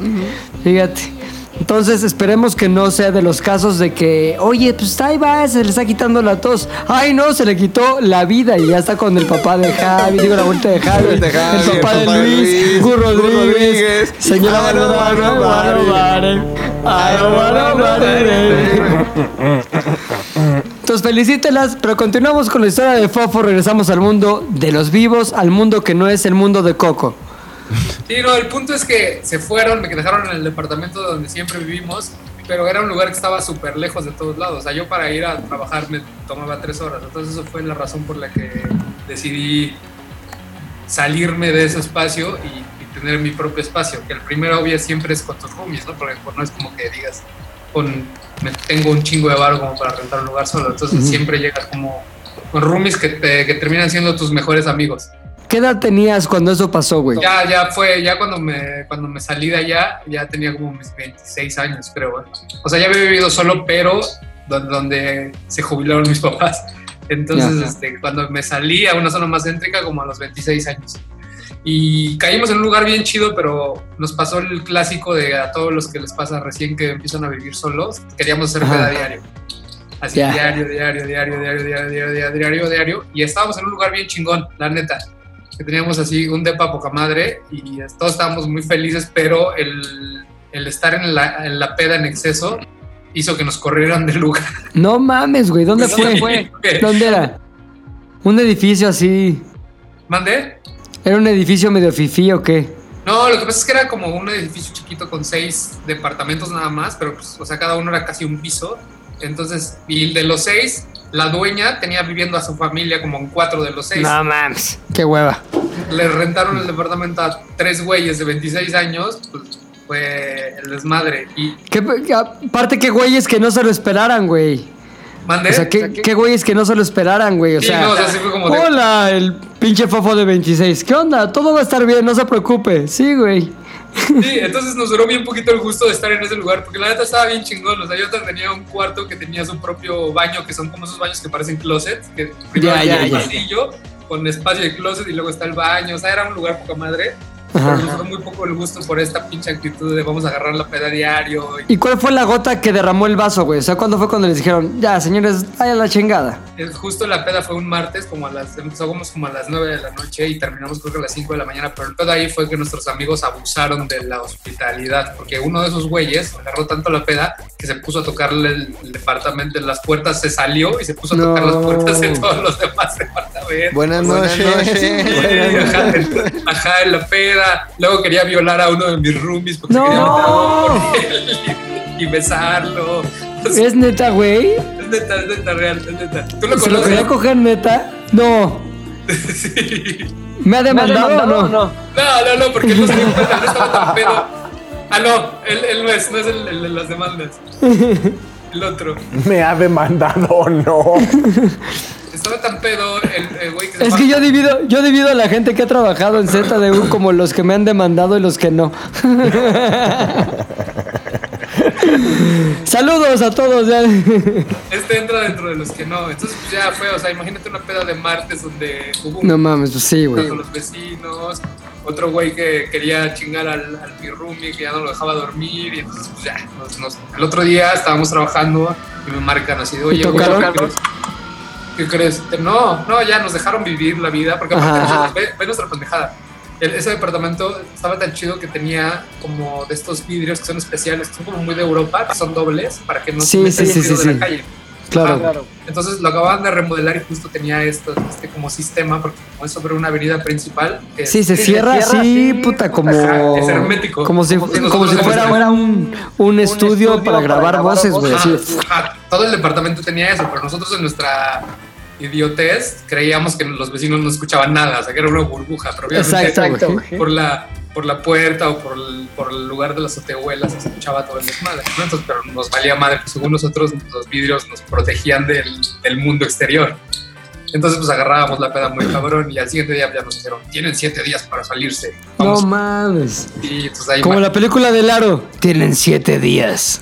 Fíjate. Entonces esperemos que no sea de los casos de que, oye, pues ahí va, se le está quitando la tos. Ay, no, se le quitó la vida y ya está con el papá de Javi, digo la vuelta de Javi, de Javi, el papá de Luis, Gur Rodríguez, señora wanna nobody. Entonces felicítelas, pero continuamos con la historia de Fofo, regresamos al mundo de los vivos, al mundo que no es el mundo de Coco. Sí, no, el punto es que se fueron, me dejaron en el departamento donde siempre vivimos, pero era un lugar que estaba súper lejos de todos lados. O sea, yo para ir a trabajar me tomaba tres horas. Entonces, eso fue la razón por la que decidí salirme de ese espacio y, y tener mi propio espacio. Que el primero, obvio, siempre es con tus roomies, ¿no? Porque pues, no es como que digas, con, me tengo un chingo de varo como para rentar un lugar solo. Entonces, siempre llegas como con roomies que, te- que terminan siendo tus mejores amigos. ¿Qué edad tenías cuando eso pasó, güey? Ya, ya fue, ya cuando me, cuando me salí de allá, ya tenía como mis 26 años, creo. güey. O sea, ya había vivido solo, pero donde, donde se jubilaron mis papás. Entonces, Ya. este, cuando me salí a una zona más céntrica, como a los 26 años. Y caímos en un lugar bien chido, pero nos pasó el clásico de a todos los que les pasa recién que empiezan a vivir solos, queríamos hacer peda diario. Así, diario, diario, diario, diario, diario, diario, diario, diario, diario. Y estábamos en un lugar bien chingón, la neta. Que teníamos así un depa poca madre y todos estábamos muy felices, pero el, el estar en la, en la peda en exceso hizo que nos corrieran del lugar. No mames, güey, ¿dónde ¿Dónde fue? <laughs> fue? ¿Dónde era? Un edificio así. ¿Mandé? ¿Era un edificio medio fifí o qué? No, lo que pasa es que era como un edificio chiquito con seis departamentos nada más, pero pues, o sea, cada uno era casi un piso. Entonces, y de los seis, la dueña tenía viviendo a su familia como en cuatro de los seis. No mames. Qué hueva. Le rentaron el departamento a tres güeyes de 26 años, pues fue el desmadre. Y ¿Qué, aparte, qué güeyes que no se lo esperaran, güey. mandé. O sea, qué, qué güeyes que no se lo esperaran, güey. O Sí, sea, no, o sea, sí fue como de- hola, el pinche fofo de 26. ¿Qué onda? Todo va a estar bien, no se preocupe. Sí, güey. Sí, entonces nos duró bien poquito el gusto de estar en ese lugar, porque la neta estaba bien chingón. O sea, yo tenía un cuarto que tenía su propio baño, que son como esos baños que parecen closet, que primero Ya, ya, un ya. pasillo con espacio de closet y luego está el baño. O sea, era un lugar poca madre. Pero muy poco el gusto por esta pinche actitud de vamos a agarrar la peda diario. ¿Y cuál fue la gota que derramó el vaso, güey? O sea, ¿cuándo fue cuando les dijeron, ya, señores, vaya la chingada? Es justo la peda fue un martes, como a las, empezamos como a las 9 de la noche y terminamos creo que a las 5 de la mañana, pero el pedo ahí fue que nuestros amigos abusaron de la hospitalidad, porque uno de esos güeyes agarró tanto la peda que se puso a tocarle el, el departamento en las puertas, se salió y se puso a No. tocar las puertas de todos los demás departamentos. Buenas noches. Sí, ajá, en- ajá, en la peda. Luego quería violar a uno de mis roomies porque No. se quería meter a huevo con él y, besarlo. ¿Es neta, güey? Es neta, es neta, real, es neta. ¿Tú lo ¿Se lo quería coger neta? No. <laughs> ¿Me ha demandado o no? No, no, no, porque él no se dio cuenta, no estaba tan pedo. Ah, no, él, él no es, no es el, el de las demandas. <laughs> El otro. Me ha demandado, no. <laughs> Estaba tan pedo el, güey que se Es que yo divido, yo divido a la gente que ha trabajado en ZDU como los que me han demandado y los que no. <laughs> Saludos a todos. ya. Este entra dentro de los que no. Entonces, pues ya fue, o sea, imagínate una peda de martes donde hubo un No mames, pues sí, güey. con los vecinos, otro güey que quería chingar al, al mi roomie, que ya no lo dejaba dormir, y entonces, pues ya, nos- nos- el otro día estábamos trabajando y me marcan así de, oye, güey? ¿Qué crees? No, no, ya nos dejaron vivir la vida, porque aparte nosotros- ve, ve nuestra pendejada. El- ese departamento estaba tan chido que tenía como de estos vidrios que son especiales, que son como muy de Europa, que son dobles, para que no Sí, se sí, sí, de sí. la calle. Claro. Ajá. Entonces lo acababan de remodelar y justo tenía esto, este como sistema, porque como es sobre una avenida principal. que Sí, se cierra así, puta, como. Ajá, es hermético. Como si, Como si como si somos- fuera un, un estudio para grabar voces, güey. Todo el departamento tenía eso, pero nosotros en nuestra idiotez creíamos que los vecinos no escuchaban nada, o sea que era una burbuja, pero obviamente Exacto, güey. por la por la puerta o por el, por el lugar de las azotehuelas se escuchaba todo el desmadre, ¿no? Entonces, pero nos valía madre, pues, según nosotros los vidrios nos protegían del, del mundo exterior. Entonces pues agarrábamos la peda muy cabrón y al siguiente día ya nos dijeron, tienen siete días para salirse. No mames. Y entonces ahí Como la película de Laro. Tienen siete días.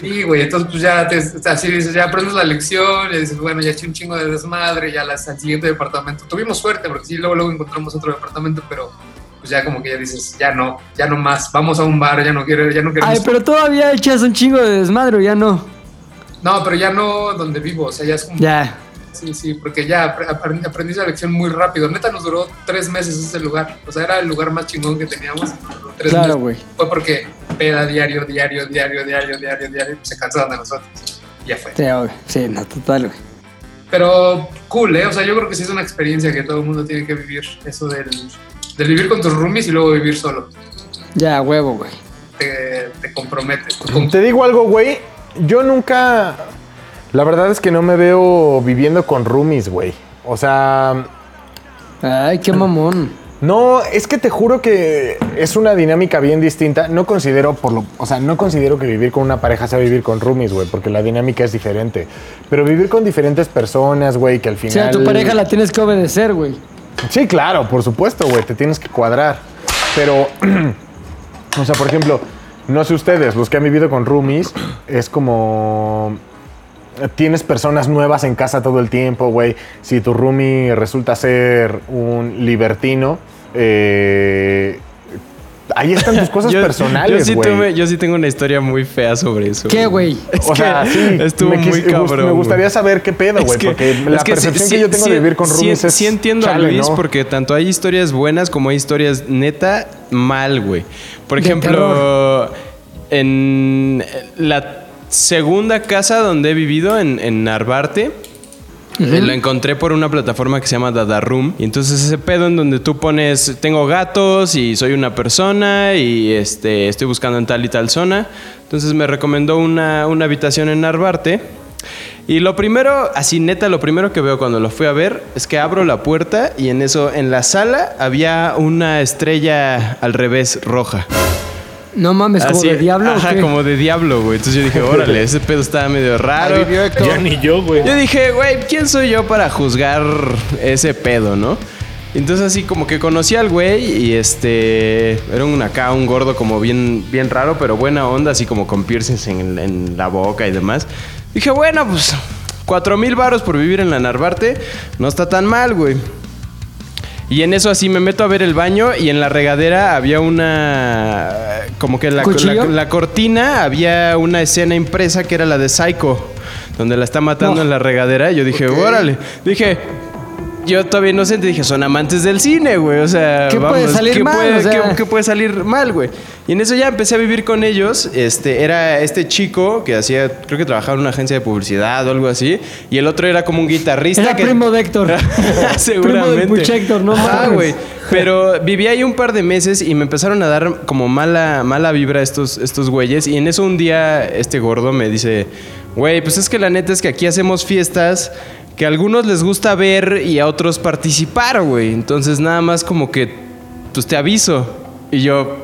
Sí, güey, entonces pues ya te, así dices, ya aprendes la lección y dices, bueno, ya eché un chingo de desmadre, ya las, al siguiente departamento. Tuvimos suerte porque sí, luego, luego encontramos otro departamento, pero pues ya como que ya dices, ya no, ya no más, vamos a un bar, ya no quiero, ya no queremos. Ay, pero todavía echas un chingo de desmadre, ¿o ya no. No, pero ya no donde vivo, o sea, ya es como... Ya. Sí, sí, porque ya apre- aprendí, aprendí esa lección muy rápido. Neta nos duró tres meses ese lugar. O sea, era el lugar más chingón que teníamos. Tres Claro, güey. Fue porque peda diario, diario, diario, diario, diario, diario. Se cansaron de nosotros. Y ya fue. Sí, güey. Sí, no, total, güey. Pero cool, ¿eh? O sea, yo creo que sí es una experiencia que todo el mundo tiene que vivir. Eso del, del vivir con tus roomies y luego vivir solo. Ya, huevo, güey. Te, te compromete. Te digo algo, güey. Yo nunca. La verdad es que no me veo viviendo con roomies, güey. O sea. Ay, qué mamón. No, es que te juro que es una dinámica bien distinta. No considero por lo, o sea, no considero que vivir con una pareja sea vivir con roomies, güey, porque la dinámica es diferente. Pero vivir con diferentes personas, güey, que al O final. sea, a tu pareja la tienes que obedecer, güey. Sí, claro, por supuesto, güey, te tienes que cuadrar. Pero, <clears throat> o sea, por ejemplo, no sé ustedes, los que han vivido con roomies, es como... Tienes personas nuevas en casa todo el tiempo, güey. Si tu roomie resulta ser un libertino, eh, ahí están tus <laughs> cosas Yo- personales, yo sí, tuve- yo sí tengo una historia muy fea sobre eso. ¿Qué, güey? Es o que sea, sí, <laughs> estuvo me muy cabrón. Me gustaría saber qué pedo, güey, porque la es que sí- percepción sí- que yo tengo sí- de vivir con sí- roomies es... Sí entiendo chale, a Luis ¿no? porque tanto hay historias buenas como hay historias neta mal, güey. Por De ejemplo, en la segunda casa donde he vivido, en, en Narvarte, eh, La encontré por una plataforma que se llama Dada Room. Y entonces ese pedo en donde tú pones, tengo gatos y soy una persona y este, estoy buscando en tal y tal zona. Entonces me recomendó una, una habitación en Narvarte. Y lo primero, así neta, lo primero que veo cuando lo fui a ver es que abro la puerta y en eso, en la sala había una estrella al revés roja. No mames, como Así, de diablo. o Ajá, qué? como de diablo, güey. Entonces yo dije, <laughs> órale, ese pedo estaba medio raro. Ya ni yo, güey. Yo dije, güey, ¿quién soy yo para juzgar ese pedo, no? Entonces así como que conocí al güey y este... Era un acá, un gordo como bien, bien raro, pero buena onda, así como con piercings en, en la boca y demás. Dije, bueno, pues... Cuatro mil varos por vivir en la Narvarte no está tan mal, güey. Y en eso así me meto a ver el baño y en la regadera había una... Como que la, la, la cortina había una escena impresa que era la de Psycho, donde la está matando No. en la regadera. Y yo dije, órale. Dije... Yo todavía inocente dije, son amantes del cine, güey. O sea, ¿Qué puede salir ¿qué mal? puede- O sea- qué- qué puede salir mal, güey? Y en eso ya empecé a vivir con ellos. Este, era este chico que hacía, creo que trabajaba en una agencia de publicidad o algo así. Y el otro era como un guitarrista. Era que- primo de Héctor. <laughs> Seguramente. Primo del Puch Héctor, no Ah, güey. Pero viví ahí un par de meses y me empezaron a dar como mala, mala vibra estos, estos güeyes. Y en eso un día este gordo me dice, güey, pues es que la neta es que aquí hacemos fiestas que a algunos les gusta ver y a otros participar, güey. Entonces nada más como que, pues te aviso. Y yo,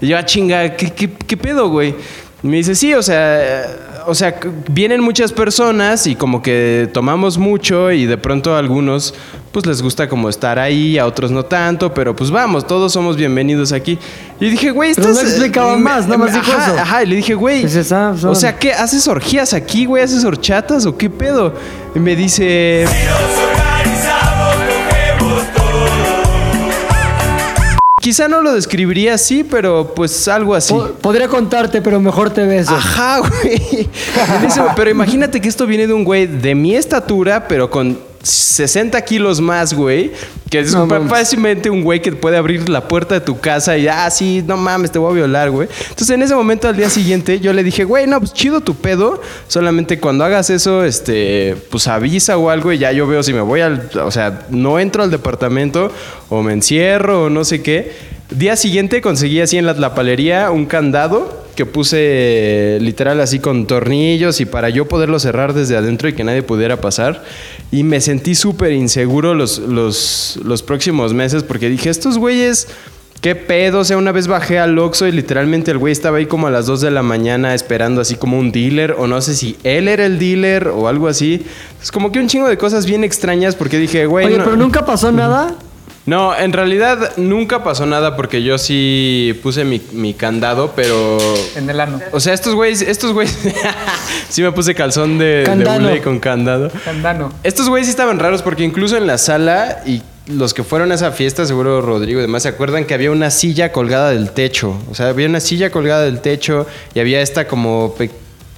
y yo, ah, chinga, ¿qué, qué, qué pedo, güey? Y me dice, sí, o sea, o sea, vienen muchas personas y como que tomamos mucho y de pronto a algunos pues les gusta como estar ahí, a otros no tanto, pero pues vamos, todos somos bienvenidos aquí. Y dije, güey, Pero estás... no explicaba me- más, nada más dijo ajá, eso. Ajá, y le dije, güey, pues, o sea, ¿qué? ¿Haces orgías aquí, güey? ¿Haces horchatas o qué pedo? Y me dice... Quizá no lo describiría así, pero pues algo así. Po- Podría contarte, pero mejor te beso. Ajá, güey. Pero imagínate que esto viene de un güey de mi estatura, pero con 60 kilos más, güey. Que es No fácilmente un güey que puede abrir la puerta de tu casa y, ah, sí, no mames, te voy a violar, güey. Entonces, en ese momento, al día siguiente, yo le dije, güey, no, pues chido tu pedo. Solamente cuando hagas eso, este, pues avisa o algo y ya yo veo si me voy al. O sea, no entro al departamento o me encierro o no sé qué. Día siguiente conseguí así en la tlapalería un candado que puse literal así con tornillos y para yo poderlo cerrar desde adentro y que nadie pudiera pasar. Y me sentí súper inseguro los, los, los próximos meses porque dije, estos güeyes, ¿qué pedo? O sea, una vez bajé al Oxxo y literalmente el güey estaba ahí como a las 2 de la mañana esperando así como un dealer o no sé si él era el dealer o algo así. Es como que un chingo de cosas bien extrañas porque dije, güey... Oye, no- pero nunca pasó nada. No, en realidad nunca pasó nada porque yo sí puse mi, mi candado, pero. En el ano. O sea, estos güeyes, estos güeyes. <laughs> sí me puse calzón de, de Candano. hule con candado. Candano. Estos güeyes sí estaban raros porque incluso en la sala y los que fueron a esa fiesta, seguro Rodrigo y demás, se acuerdan que había una silla colgada del techo. O sea, había una silla colgada del techo y había esta como, pe-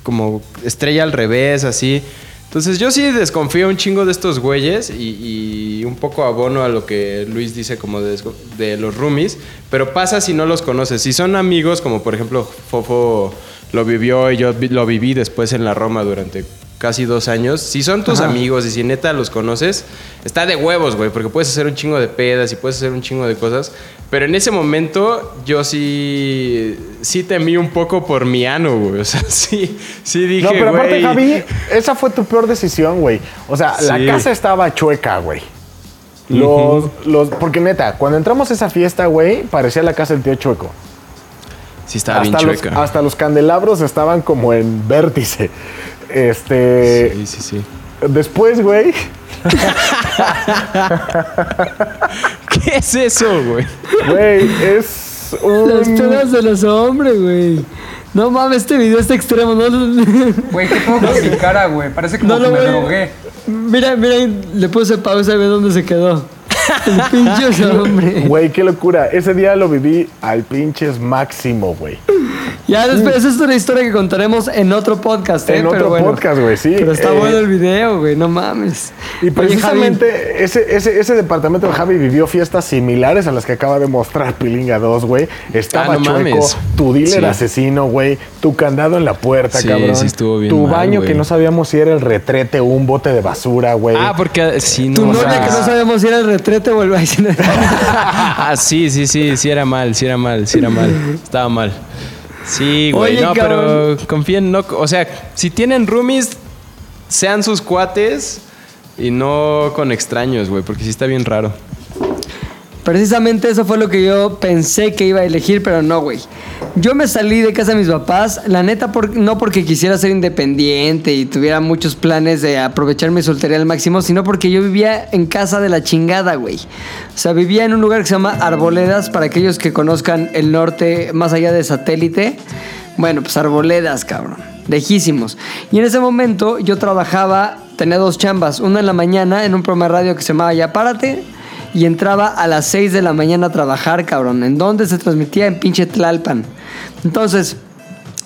como estrella al revés, así. Entonces yo sí desconfío un chingo de estos güeyes y, y un poco abono a lo que Luis dice como de, de los roomies, pero pasa si no los conoces. Si son amigos, como por ejemplo Fofo lo vivió y yo lo viví después en la Roma durante casi dos años. Si son tus amigos y si neta los conoces, está de huevos, güey, porque puedes hacer un chingo de pedas y puedes hacer un chingo de cosas. Pero en ese momento yo sí, sí temí un poco por mi ano, güey. O sea, <laughs> sí, sí dije, No, pero aparte, güey. Javi, esa fue tu peor decisión, güey. O sea, la casa estaba chueca, güey. Los, los, porque neta, cuando entramos a esa fiesta, güey, parecía la casa del tío Chueco. Sí, estaba bien hasta, los, chueca. hasta los candelabros estaban como en vértice. Este. Sí, sí, sí. Después, güey. <laughs> ¿Qué es eso, güey? Güey, es Las un. pedas de los hombres, güey. No mames, este video está extremo. No, Güey, ¿qué tengo con mi <laughs> cara, güey? Parece como No que lo me drogué. Mira, mira, le puse pausa y ve dónde se quedó. El pinche <laughs> hombre. Güey, qué locura. Ese día lo viví al pinches máximo, güey. Ya después, esa es una historia que contaremos en otro podcast, ¿eh? En Pero otro bueno. podcast, güey, sí. Pero está Eh, bueno el video, güey, no mames. Y Oye, precisamente ese, ese, ese departamento de Javi vivió fiestas similares a las que acaba de mostrar Pilinga 2, güey. Estaba Ah, no chueco, mames. tu dealer Sí. asesino, güey. Tu candado en la puerta, Sí, cabrón. sí estuvo bien Tu mal, baño que no sabíamos si era el retrete o un bote de basura, güey. Ah, porque sí, no. Tu o novia sea- que no sabemos si era el retrete o el baile. <laughs> ah, sí, sí, sí, sí era mal, sí era mal, sí era mal. Estaba mal. Sí, güey. Oye, No, cabrón. pero confíen, no. O sea, si tienen roomies, sean sus cuates y no con extraños, güey, porque sí está bien raro. Precisamente eso fue lo que yo pensé que iba a elegir, pero no, güey. Yo me salí de casa de mis papás, la neta, no porque quisiera ser independiente y tuviera muchos planes de aprovechar mi soltería al máximo, sino porque yo vivía en casa de la chingada, güey. O sea, vivía en un lugar que se llama Arboledas, para aquellos que conozcan el norte más allá de satélite. Bueno, pues Arboledas, cabrón. Lejísimos. Y en ese momento yo trabajaba, tenía dos chambas. Una en la mañana en un programa de radio que se llamaba Ya Párate. Y entraba a las 6 de la mañana a trabajar, cabrón. ¿En dónde se transmitía? En pinche Tlalpan. Entonces,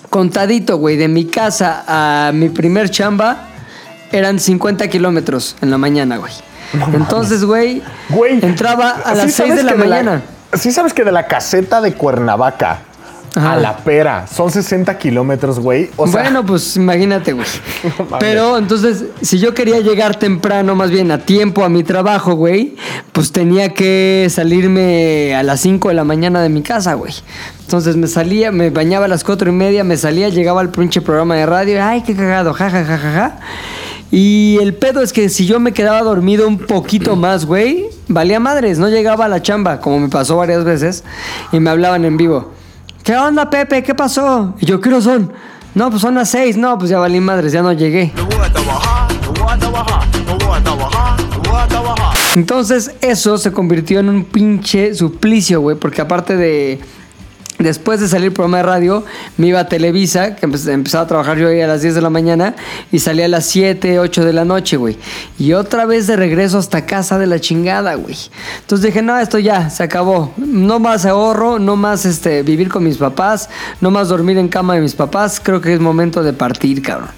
contadito, güey, de mi casa a mi primer chamba eran 50 kilómetros en la mañana, güey. Entonces, güey, entraba a las ¿sí 6 de la mañana. sí sabes que de la caseta de Cuernavaca Ajá. a la pera son 60 kilómetros, güey. O sea, bueno, pues imagínate, güey. <laughs> No. Pero entonces, si yo quería llegar temprano, más bien a tiempo a mi trabajo, güey, pues tenía que salirme a las 5 de la mañana de mi casa, güey. Entonces me salía, me bañaba a las 4 y media, me salía, llegaba al pinche programa de radio, ay, qué cagado, ja, ja, ja, ja, ja. Y el pedo es que si yo me quedaba dormido un poquito <clears throat> más, güey, valía madres, no llegaba a la chamba, como me pasó varias veces, y me hablaban en vivo. ¿Qué onda, Pepe? ¿Qué pasó? Y yo, ¿qué hora son? No, pues son las seis. No, pues ya valí madres, ya no llegué. Entonces eso se convirtió en un pinche suplicio, güey, porque aparte de... Después de salir programa de radio, me iba a Televisa, que empe- empezaba a trabajar yo ahí a las 10 de la mañana y salía a las 7, 8 de la noche, güey. Y otra vez de regreso hasta casa de la chingada, güey. Entonces dije, no, esto ya, se acabó. No más ahorro, no más este, vivir con mis papás, no más dormir en cama de mis papás. Creo que es momento de partir, cabrón.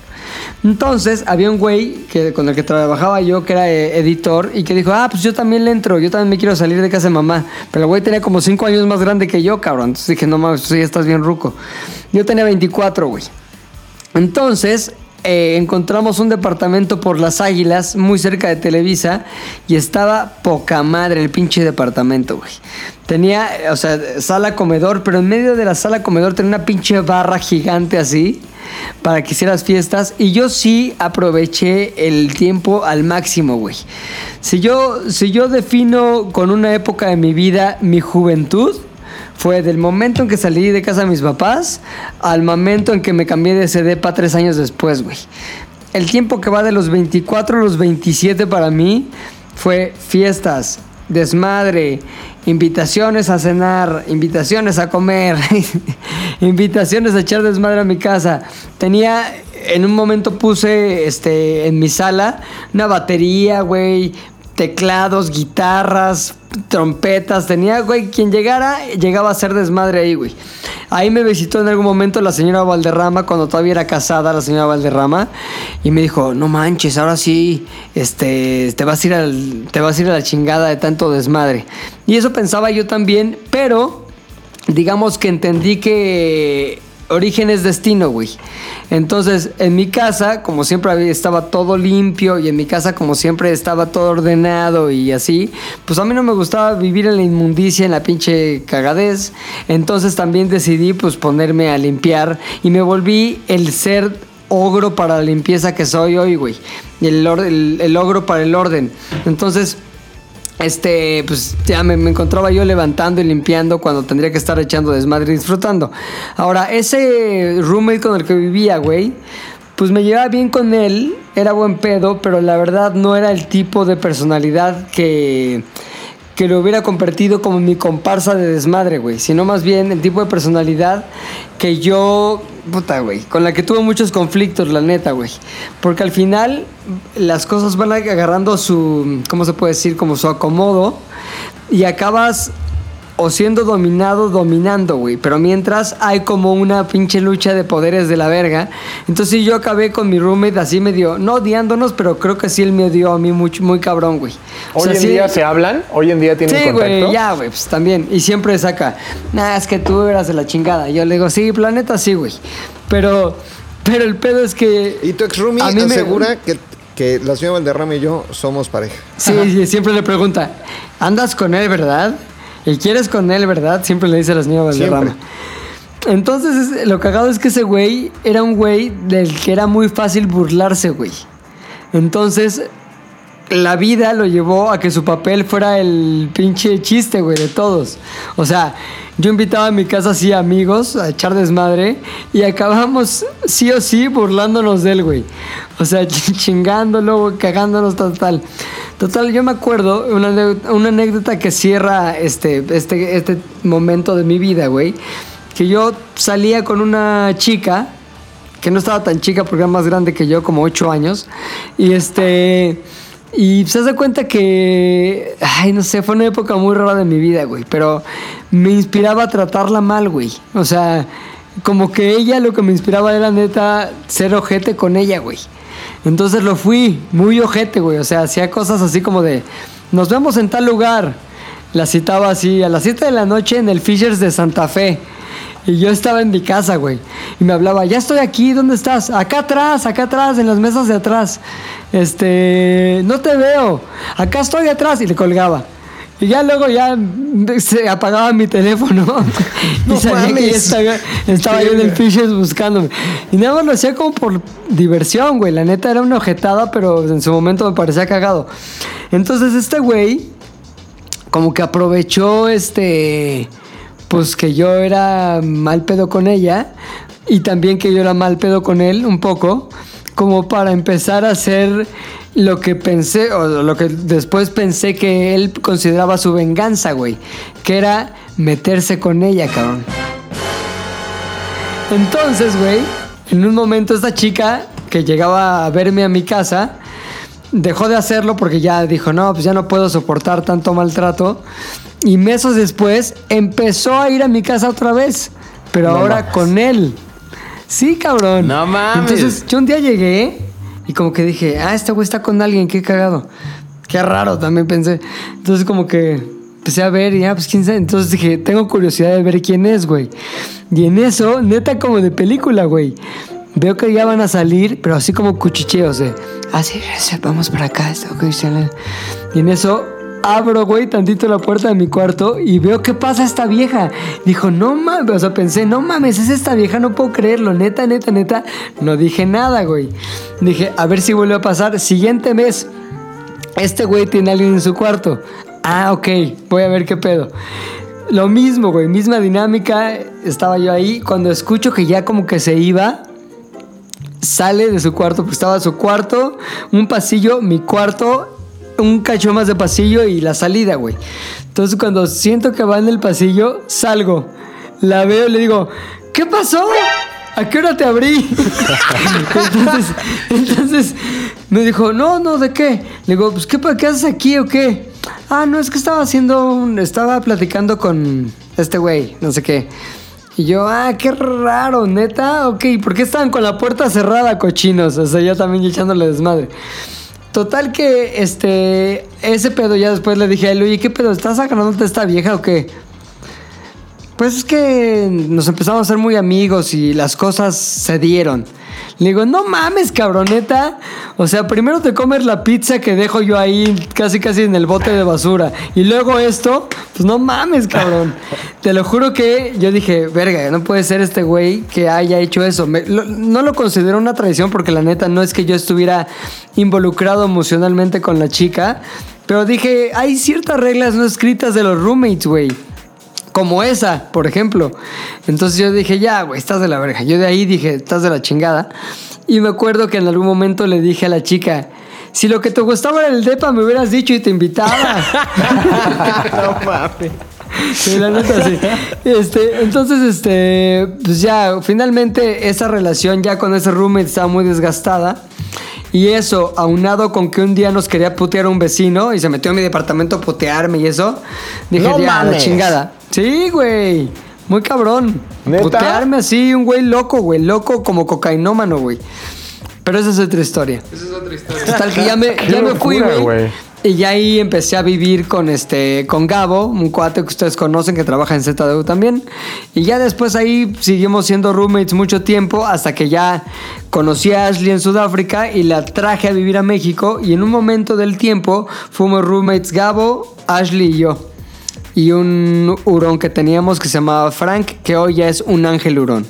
Entonces había un güey que, con el que trabajaba yo, que era eh, editor, y que dijo, ah, pues yo también le entro, yo también me quiero salir de casa de mamá. Pero el güey tenía como 5 años más grande que yo, cabrón. Entonces dije, no mames, tú ya estás bien ruco. Yo tenía 24, güey. Entonces, eh, encontramos un departamento por las Águilas, muy cerca de Televisa, y estaba poca madre el pinche departamento, güey. Tenía, eh, o sea, sala comedor, pero en medio de la sala comedor tenía una pinche barra gigante así para que hicieras fiestas y yo sí aproveché el tiempo al máximo, güey. Si yo si yo defino con una época de mi vida mi juventud fue del momento en que salí de casa de mis papás al momento en que me cambié de CDPA tres años después, güey. El tiempo que va de los 24 a los 27 para mí fue fiestas, desmadre, invitaciones a cenar, invitaciones a comer, <laughs> invitaciones a echar desmadre a mi casa. Tenía, en un momento puse este, en mi sala una batería, güey, teclados, guitarras, trompetas. Tenía, güey, quien llegara, llegaba a hacer desmadre ahí, güey. Ahí me visitó en algún momento la señora Valderrama, cuando todavía era casada la señora Valderrama, y me dijo, no manches, ahora sí, este, te vas a ir al, te vas a ir a la chingada de tanto desmadre. Y eso pensaba yo también, pero digamos que entendí que origen es destino, güey. Entonces, en mi casa, como siempre estaba todo limpio y en mi casa, como siempre estaba todo ordenado y así, pues a mí no me gustaba vivir en la inmundicia, en la pinche cagadez. Entonces también decidí, pues, ponerme a limpiar y me volví el ser ogro para la limpieza que soy hoy, güey. El, el ogro para el orden. Entonces, este, pues ya me, encontraba yo levantando y limpiando cuando tendría que estar echando desmadre y disfrutando. Ahora, ese roommate con el que vivía, güey, pues me llevaba bien con él, era buen pedo, pero la verdad no era el tipo de personalidad que, que lo hubiera convertido como mi comparsa de desmadre, güey, sino más bien el tipo de personalidad que yo, puta, güey, con la que tuve muchos conflictos, la neta, güey. Porque al final las cosas van agarrando su, ¿cómo se puede decir? Como su acomodo y acabas o siendo dominado, dominando, güey. Pero mientras hay como una pinche lucha de poderes de la verga. Entonces sí, yo acabé con mi roommate así medio, no odiándonos, pero creo que sí él me odió a mí mucho, muy cabrón, güey. O Hoy sea, en sí- día se hablan, hoy en día tienen Sí, contacto. güey, ya, güey, pues también. Y siempre saca, nah, es que tú eras de la chingada. Yo le digo, sí, planeta, sí, güey. Pero, pero el pedo es que. Y tu ex roomie A mí me- asegura que, que la señora Valderrama y yo somos pareja. Sí, sí, siempre le pregunta, ¿andas con él, verdad? ¿Y quieres con él, verdad? Siempre le dice a la señora Valderrama. Entonces, es- lo cagado es que ese güey era un güey del que era muy fácil burlarse, güey. Entonces, la vida lo llevó a que su papel fuera el pinche chiste, güey, de todos. O sea, yo invitaba a mi casa así amigos a echar desmadre y acabamos sí o sí burlándonos de él, güey. O sea, ch- <laughs> chingándolo, güey, cagándonos, tal, tal. Total, yo me acuerdo una anécdota que cierra este, este, este momento de mi vida, güey. Que yo salía con una chica que no estaba tan chica porque era más grande que yo, como 8 años. Y este. Y se hace cuenta que, ay, no sé, fue una época muy rara de mi vida, güey. Pero me inspiraba a tratarla mal, güey. O sea, como que ella lo que me inspiraba era neta ser ojete con ella, güey. Entonces lo fui, muy ojete, güey. O sea, hacía cosas así como de, nos vemos en tal lugar. La citaba así, a las 7 de la noche en el Fishers de Santa Fe. Y yo estaba en mi casa, güey. Y me hablaba, ya estoy aquí, ¿dónde estás? Acá atrás, acá atrás, en las mesas de atrás. Este, no te veo. Acá estoy atrás. Y le colgaba. Y ya luego ya se apagaba mi teléfono. <laughs> y sabía que ya mames. estaba, estaba yo en el Fishers buscándome. Y nada más lo hacía como por diversión, güey. La neta era una ojetada, pero en su momento me parecía cagado. Entonces este güey como que aprovechó este pues que yo era mal pedo con ella y también que yo era mal pedo con él un poco como para empezar a hacer lo que pensé o lo que después pensé que él consideraba su venganza, güey, que era meterse con ella, cabrón. Entonces, güey, en un momento esta chica que llegaba a verme a mi casa dejó de hacerlo porque ya dijo, no, pues ya no puedo soportar tanto maltrato. Y meses después empezó a ir a mi casa otra vez, pero No ahora mames. con él. Sí, cabrón. No mames. Entonces yo un día llegué y como que dije, ah, este güey está con alguien, qué cagado. Qué raro también pensé. Entonces como que empecé a ver y ya, pues quién sabe. Entonces dije, tengo curiosidad de ver quién es, güey. Y en eso, neta como de película, güey. Veo que ya van a salir, pero así como cuchicheos de, ah, sí, sí, vamos para acá. sale". Y en eso abro, güey, tantito la puerta de mi cuarto y veo qué pasa esta vieja. Dijo, no mames, o sea, pensé, no mames, es esta vieja, no puedo creerlo, neta, neta, neta. No dije nada, güey. Dije, a ver si vuelve a pasar. Siguiente mes, este güey tiene a alguien en su cuarto. Ah, ok, voy a ver qué pedo. Lo mismo, güey, misma dinámica. Estaba yo ahí. Cuando escucho que ya como que se iba, sale de su cuarto, porque estaba su cuarto, un pasillo, mi cuarto, un cacho más de pasillo y la salida, güey. Entonces cuando siento que va en el pasillo, salgo. La veo y le digo, ¿qué pasó? ¿A qué hora te abrí? <laughs> entonces, me dijo, no, no, ¿de qué? Le digo, pues, ¿qué, qué haces aquí o qué? Ah, no, es que estaba haciendo, un- estaba platicando con este güey, no sé qué. Y yo, ah, qué raro, neta, ok, ¿por qué estaban con la puerta cerrada, cochinos? O sea, yo también echándole desmadre. Total que, este, ese pedo ya después le dije a él, oye, ¿qué pedo? ¿Estás sacándote esta vieja o qué? Pues es que nos empezamos a ser muy amigos y las cosas se dieron. Le digo, no mames, cabroneta. O sea, primero te comes la pizza que dejo yo ahí casi casi en el bote de basura. Y luego esto, pues no mames, cabrón. <laughs> Te lo juro que yo dije, verga, no puede ser este güey que haya hecho eso. Me- lo- no lo considero una traición porque la neta no es que yo estuviera involucrado emocionalmente con la chica. Pero dije, hay ciertas reglas no escritas de los roommates, güey como esa, por ejemplo. Entonces yo dije, ya, güey, estás de la verga. Yo de ahí dije, estás de la chingada. Y me acuerdo que en algún momento le dije a la chica, si lo que te gustaba era el depa, me hubieras dicho y te invitaba. <laughs> <laughs> No mames. Sí, la neta, sí. Este, entonces, este, pues ya, finalmente esa relación ya con ese roommate estaba muy desgastada. Y eso, aunado con que un día nos quería putear un vecino y se metió a mi departamento a putearme y eso, dije, No ya, a la chingada. Sí, güey. Muy cabrón. ¿Neta? Putearme así, un güey loco, güey. Loco como cocainómano, güey. Pero esa es otra historia. Esa es otra historia. Que ya me, <laughs> ya me fui, güey. Y ya ahí empecé a vivir con este con Gabo, un cuate que ustedes conocen que trabaja en ZDU también. Y ya después ahí seguimos siendo roommates mucho tiempo hasta que ya conocí a Ashley en Sudáfrica y la traje a vivir a México. Y en un momento del tiempo fuimos roommates Gabo, Ashley y yo. Y un hurón que teníamos que se llamaba Frank, que hoy ya es un ángel hurón.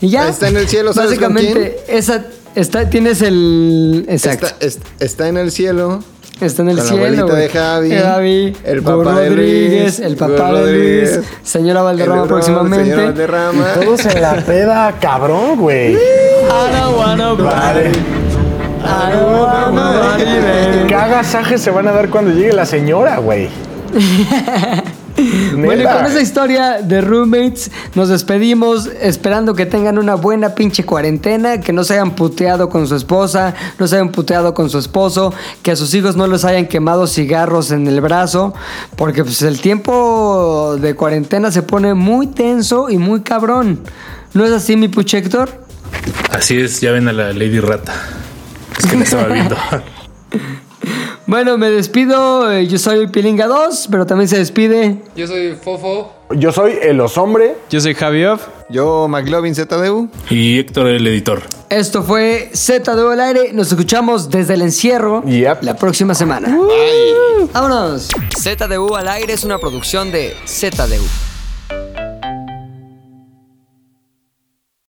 Y ya. Está en el cielo, ¿sabes con Básicamente, esa. Está, tienes el. Exacto. Está, es- está en el cielo. Está en el Con la cielo. abuelita güey. de Javi, Javi, el Gur papá de Rodríguez, Luis, el Gur papá de Luis, Rodríguez, señora Valderrama el Ron, próximamente. señora Valderrama. Todos en la peda, cabrón, güey. I don't wanna Vale. I don't wanna ¿Qué agasajes se van a dar cuando llegue la señora, güey? <laughs> Bueno, y con esa historia de roommates nos despedimos esperando que tengan una buena pinche cuarentena, que no se hayan puteado con su esposa, no se hayan puteado con su esposo, que a sus hijos no les hayan quemado cigarros en el brazo, porque pues el tiempo de cuarentena se pone muy tenso y muy cabrón. ¿No es así mi puchector? Así es, ya ven a la Lady Rata. Es que la estaba viendo. <laughs> Bueno, me despido, eh, yo soy Pilinga 2, pero también se despide. Yo soy Fofo. Yo soy el osombre. Yo soy Javier. Yo, McLovin ZDU. Y Héctor, el editor. Esto fue Z de al aire. Nos escuchamos desde el encierro Yep. la próxima semana. ¡Vámonos! ZDU al aire es una producción de ZDU.